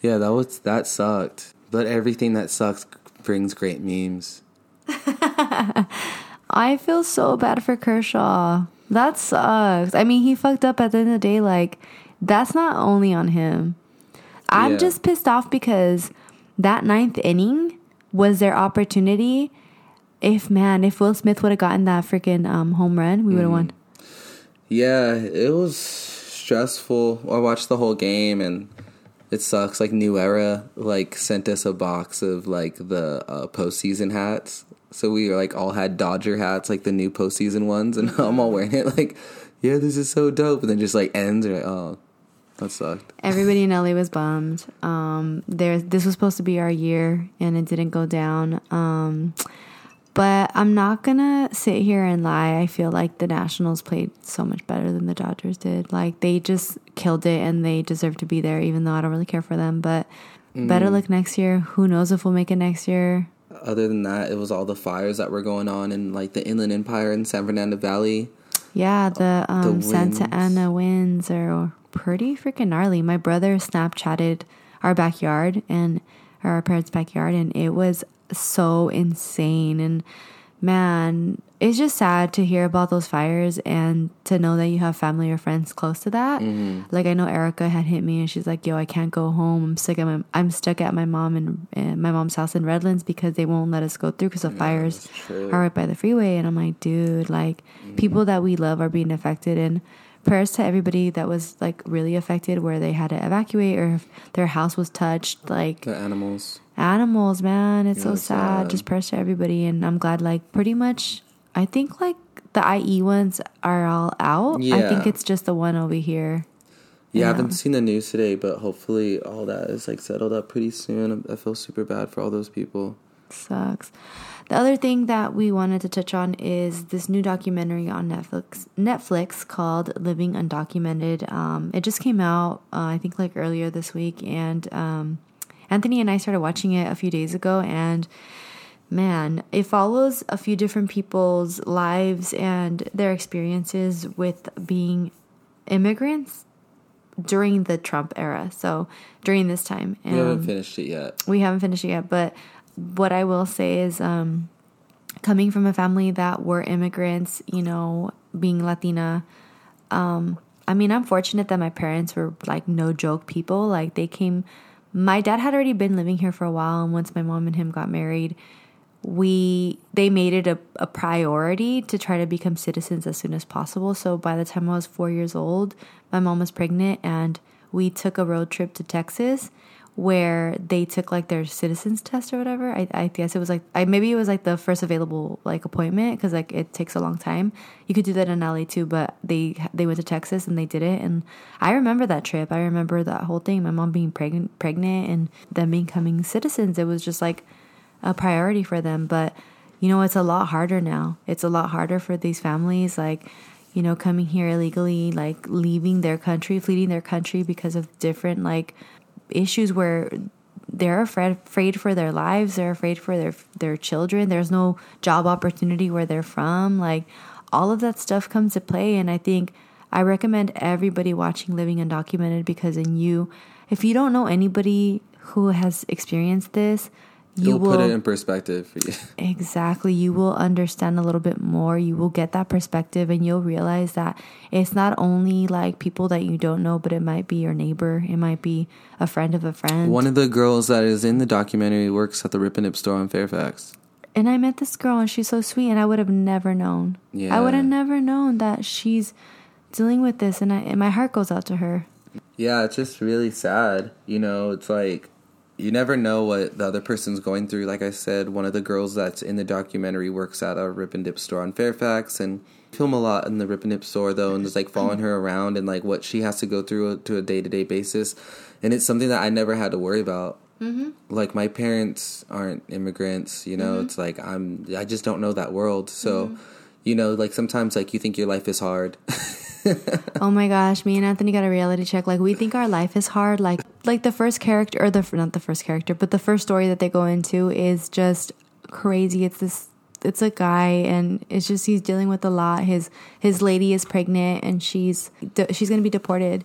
Yeah, that was that sucked. But everything that sucks brings great memes. I feel so bad for Kershaw. That sucks. I mean, he fucked up at the end of the day. Like, that's not only on him. I'm Yeah. just pissed off because that ninth inning was their opportunity. If, man, if Will Smith would have gotten that freaking um, home run, we would have won. Yeah, it was stressful. I watched the whole game and it sucks. Like New Era like sent us a box of like the uh, postseason hats. So we like all had Dodger hats, like the new postseason ones, and I'm all wearing it. Like, yeah, this is so dope. And then just like ends. And like, oh, that sucked. Everybody in LA was bummed. Um, there, this was supposed to be our year, and it didn't go down. Um, but I'm not gonna sit here and lie. I feel like the Nationals played so much better than the Dodgers did. Like they just killed it, and they deserve to be there. Even though I don't really care for them, but better luck next year. Who knows if we'll make it next year? Other than that, it was all the fires that were going on in like the Inland Empire and San Fernando Valley. Yeah, the um, Santa. Ana winds are pretty freaking gnarly. My brother Snapchatted our backyard and our parents' backyard, and it was so insane. And man, it's just sad to hear about those fires and to know that you have family or friends close to that. Like I know Erica had hit me, and she's like, "Yo, I can't go home. I'm stuck at my I'm stuck at my mom and uh, my mom's house in Redlands because they won't let us go through because the fires are right by the freeway." And I'm like, "Dude, like people that we love are being affected and." Prayers to everybody that was like really affected, where they had to evacuate or if their house was touched. Like The animals. animals, man. It's so sad. sad. Just prayers to everybody, and I'm glad. Like pretty much, I think like the IE ones are all out. I think it's just the one over here. Yeah, I haven't seen the news today, but hopefully all that is like settled up pretty soon. I feel super bad for all those people. Sucks. The other thing that we wanted to touch on is this new documentary on Netflix. Netflix called "Living Undocumented." Um, it just came out, uh, I think, like earlier this week, and um, Anthony and I started watching it a few days ago, and man, it follows a few different people's lives and their experiences with being immigrants during the Trump era. So during this time, We haven't finished it yet. we haven't finished it yet, but what I will say is um, coming from a family that were immigrants, you know, being Latina, um, I mean, I'm fortunate that my parents were like no joke people. Like they came, my dad had already been living here for a while, and once my mom and him got married, we they made it a, a priority to try to become citizens as soon as possible. So by the time I was four years old, my mom was pregnant, and we took a road trip to Texas where they took like their citizens test or whatever. I, I guess it was like I maybe it was like the first available like appointment because like it takes a long time. You could do that in LA too, but they they went to Texas and they did it. And I remember that trip. I remember that whole thing. My mom being pregnant, pregnant, and them becoming citizens. It was just like a priority for them. But you know, it's a lot harder now. It's a lot harder for these families. Like you know, coming here illegally, like leaving their country, fleeing their country because of different like issues where they're afraid afraid for their lives they're afraid for their their children. There's no job opportunity where they're from. Like all of that stuff comes to play. And i think i recommend everybody watching living undocumented because in you if you don't know anybody who has experienced this you You'll will put it in perspective for you. Exactly. You will understand a little bit more. You will get that perspective and you'll realize that it's not only like people that you don't know, but it might be your neighbor. It might be a friend of a friend. One of the girls that is in the documentary works at the Rip and Dip store in Fairfax. and I met this girl and she's so sweet and I would have never known. Yeah. I would have never known that she's dealing with this and, I, and my heart goes out to her. Yeah, it's just really sad. You know, it's like you never know what the other person's going through. Like I said, one of the girls that's in the documentary works at a Rip and Dip store on Fairfax and film a lot in the Rip and Dip store though and just like following her around and like what she has to go through to a day to day basis. And it's something that I never had to worry about. Mm-hmm. Like my parents aren't immigrants, you know. It's like I'm. I just don't know that world. So, you know, like sometimes like you think your life is hard. oh my gosh, me and Anthony got a reality check. Like we think our life is hard. Like like the first character or the not the first character, but the first story that they go into is just crazy. It's this it's a guy and it's just he's dealing with a lot. His his lady is pregnant and she's she's going to be deported.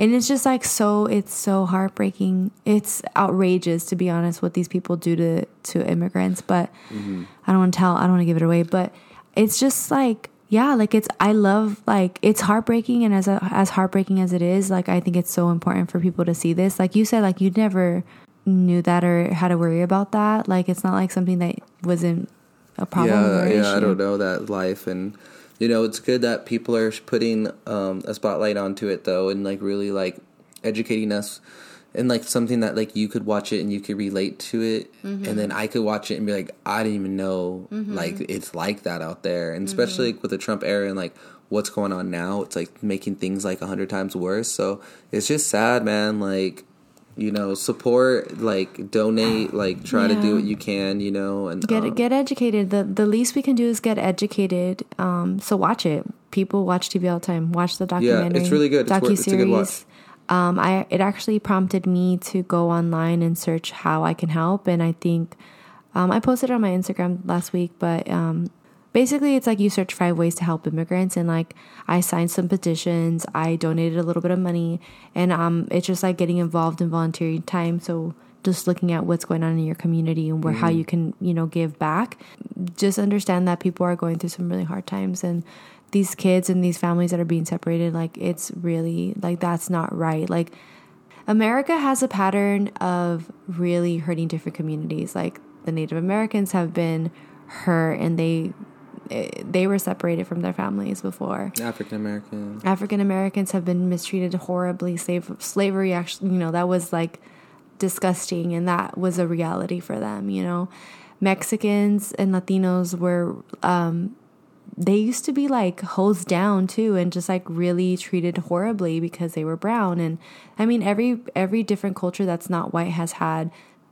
And it's just like so it's so heartbreaking. It's outrageous to be honest what these people do to to immigrants, but mm-hmm. I don't want to tell, I don't want to give it away, but it's just like yeah, like it's I love like it's heartbreaking and as a, as heartbreaking as it is, like I think it's so important for people to see this. Like you said like you never knew that or had to worry about that. Like it's not like something that wasn't a problem yeah, yeah, I don't know that life, and you know, it's good that people are putting um, a spotlight onto it though, and like really like educating us, and like something that like you could watch it and you could relate to it, Mm-hmm. and then I could watch it and be like, I didn't even know like it's like that out there, and especially Mm-hmm. like, with the Trump era and like what's going on now, it's like making things like a hundred times worse. So it's just sad, man. Like. You know, support, like donate, like try to do what you can, you know, and Get um, get educated. The the least we can do is get educated. Um, so watch it. People watch TV all the time. Watch the documentary Yeah, it's really good. It's wor- it's a good watch. Um, I it actually prompted me to go online and search how I can help, and I think um, I posted it on my Instagram last week. But um, basically, it's like you search five ways to help immigrants, and like I signed some petitions. I donated a little bit of money, and um, it's just like getting involved in volunteering time. So just looking at what's going on in your community and where how you can you know give back just understand that people are going through some really hard times and these kids and these families that are being separated like it's really like that's not right like america has a pattern of really hurting different communities like the native americans have been hurt and they they were separated from their families before African American. African Americans have been mistreated horribly. Slave, slavery, actually, you know, that was like disgusting, and that was a reality for them. You know, Mexicans and Latinos were, um, they used to be like hosed down too, and just like really treated horribly because they were brown. And I mean, every every different culture that's not white has had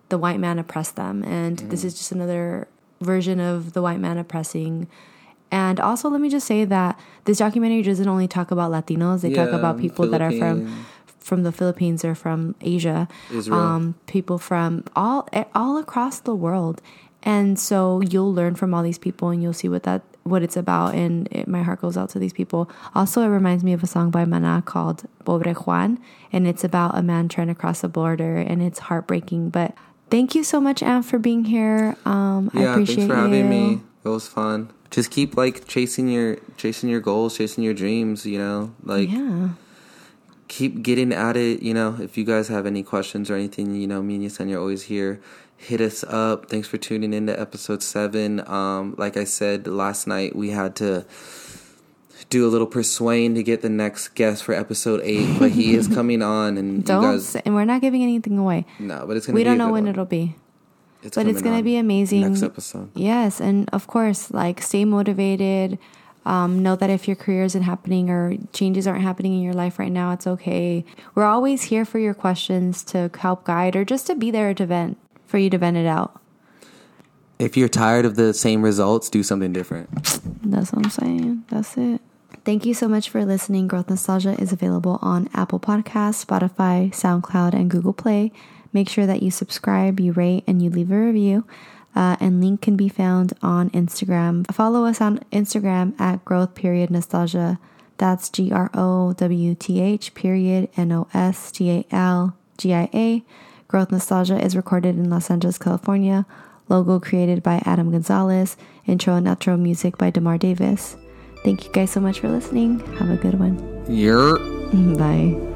the white man oppress them, and this is just another version of the white man oppressing. And also, let me just say that this documentary doesn't only talk about Latinos; they talk about people that are from from the Philippines or from Asia, um, people from all all across the world. And so you'll learn from all these people, and you'll see what that what it's about. And it, my heart goes out to these people. Also, it reminds me of a song by Mana called "Pobre Juan," and it's about a man trying to cross a border, and it's heartbreaking. But thank you so much, Am, for being here. Um, I Yeah, appreciate thanks for having you. me. It was fun. Just keep like chasing your chasing your goals, chasing your dreams. You know, like Yeah. keep getting at it. You know, if you guys have any questions or anything, you know, me and Yesen are always here. Hit us up. Thanks for tuning in to episode seven. Um, like I said last night, we had to do a little persuade to get the next guest for episode eight, but he is coming on, and Don't guys say, and we're not giving anything away. no, but it's gonna. We be don't know when one. it'll be. It's but it's gonna be amazing. Next episode. Yes, and of course, like stay motivated. Um, know that if your career isn't happening or changes aren't happening in your life right now, it's okay. We're always here for your questions to help guide or just to be there to vent for you to vent it out. If you're tired of the same results, do something different. That's what I'm saying. That's it. Thank you so much for listening. Growth Nostalgia is available on Apple Podcasts, Spotify, SoundCloud, and Google Play. Make sure that you subscribe, you rate, and you leave a review. Uh, and link can be found on Instagram. Follow us on Instagram at growth period nostalgia. That's G R O W T H period N O S T A L G I A. Growth Nostalgia is recorded in Los Angeles, California. Logo created by Adam Gonzalez. Intro and outro music by Demar Davis. Thank you guys so much for listening. Have a good one. You're Bye.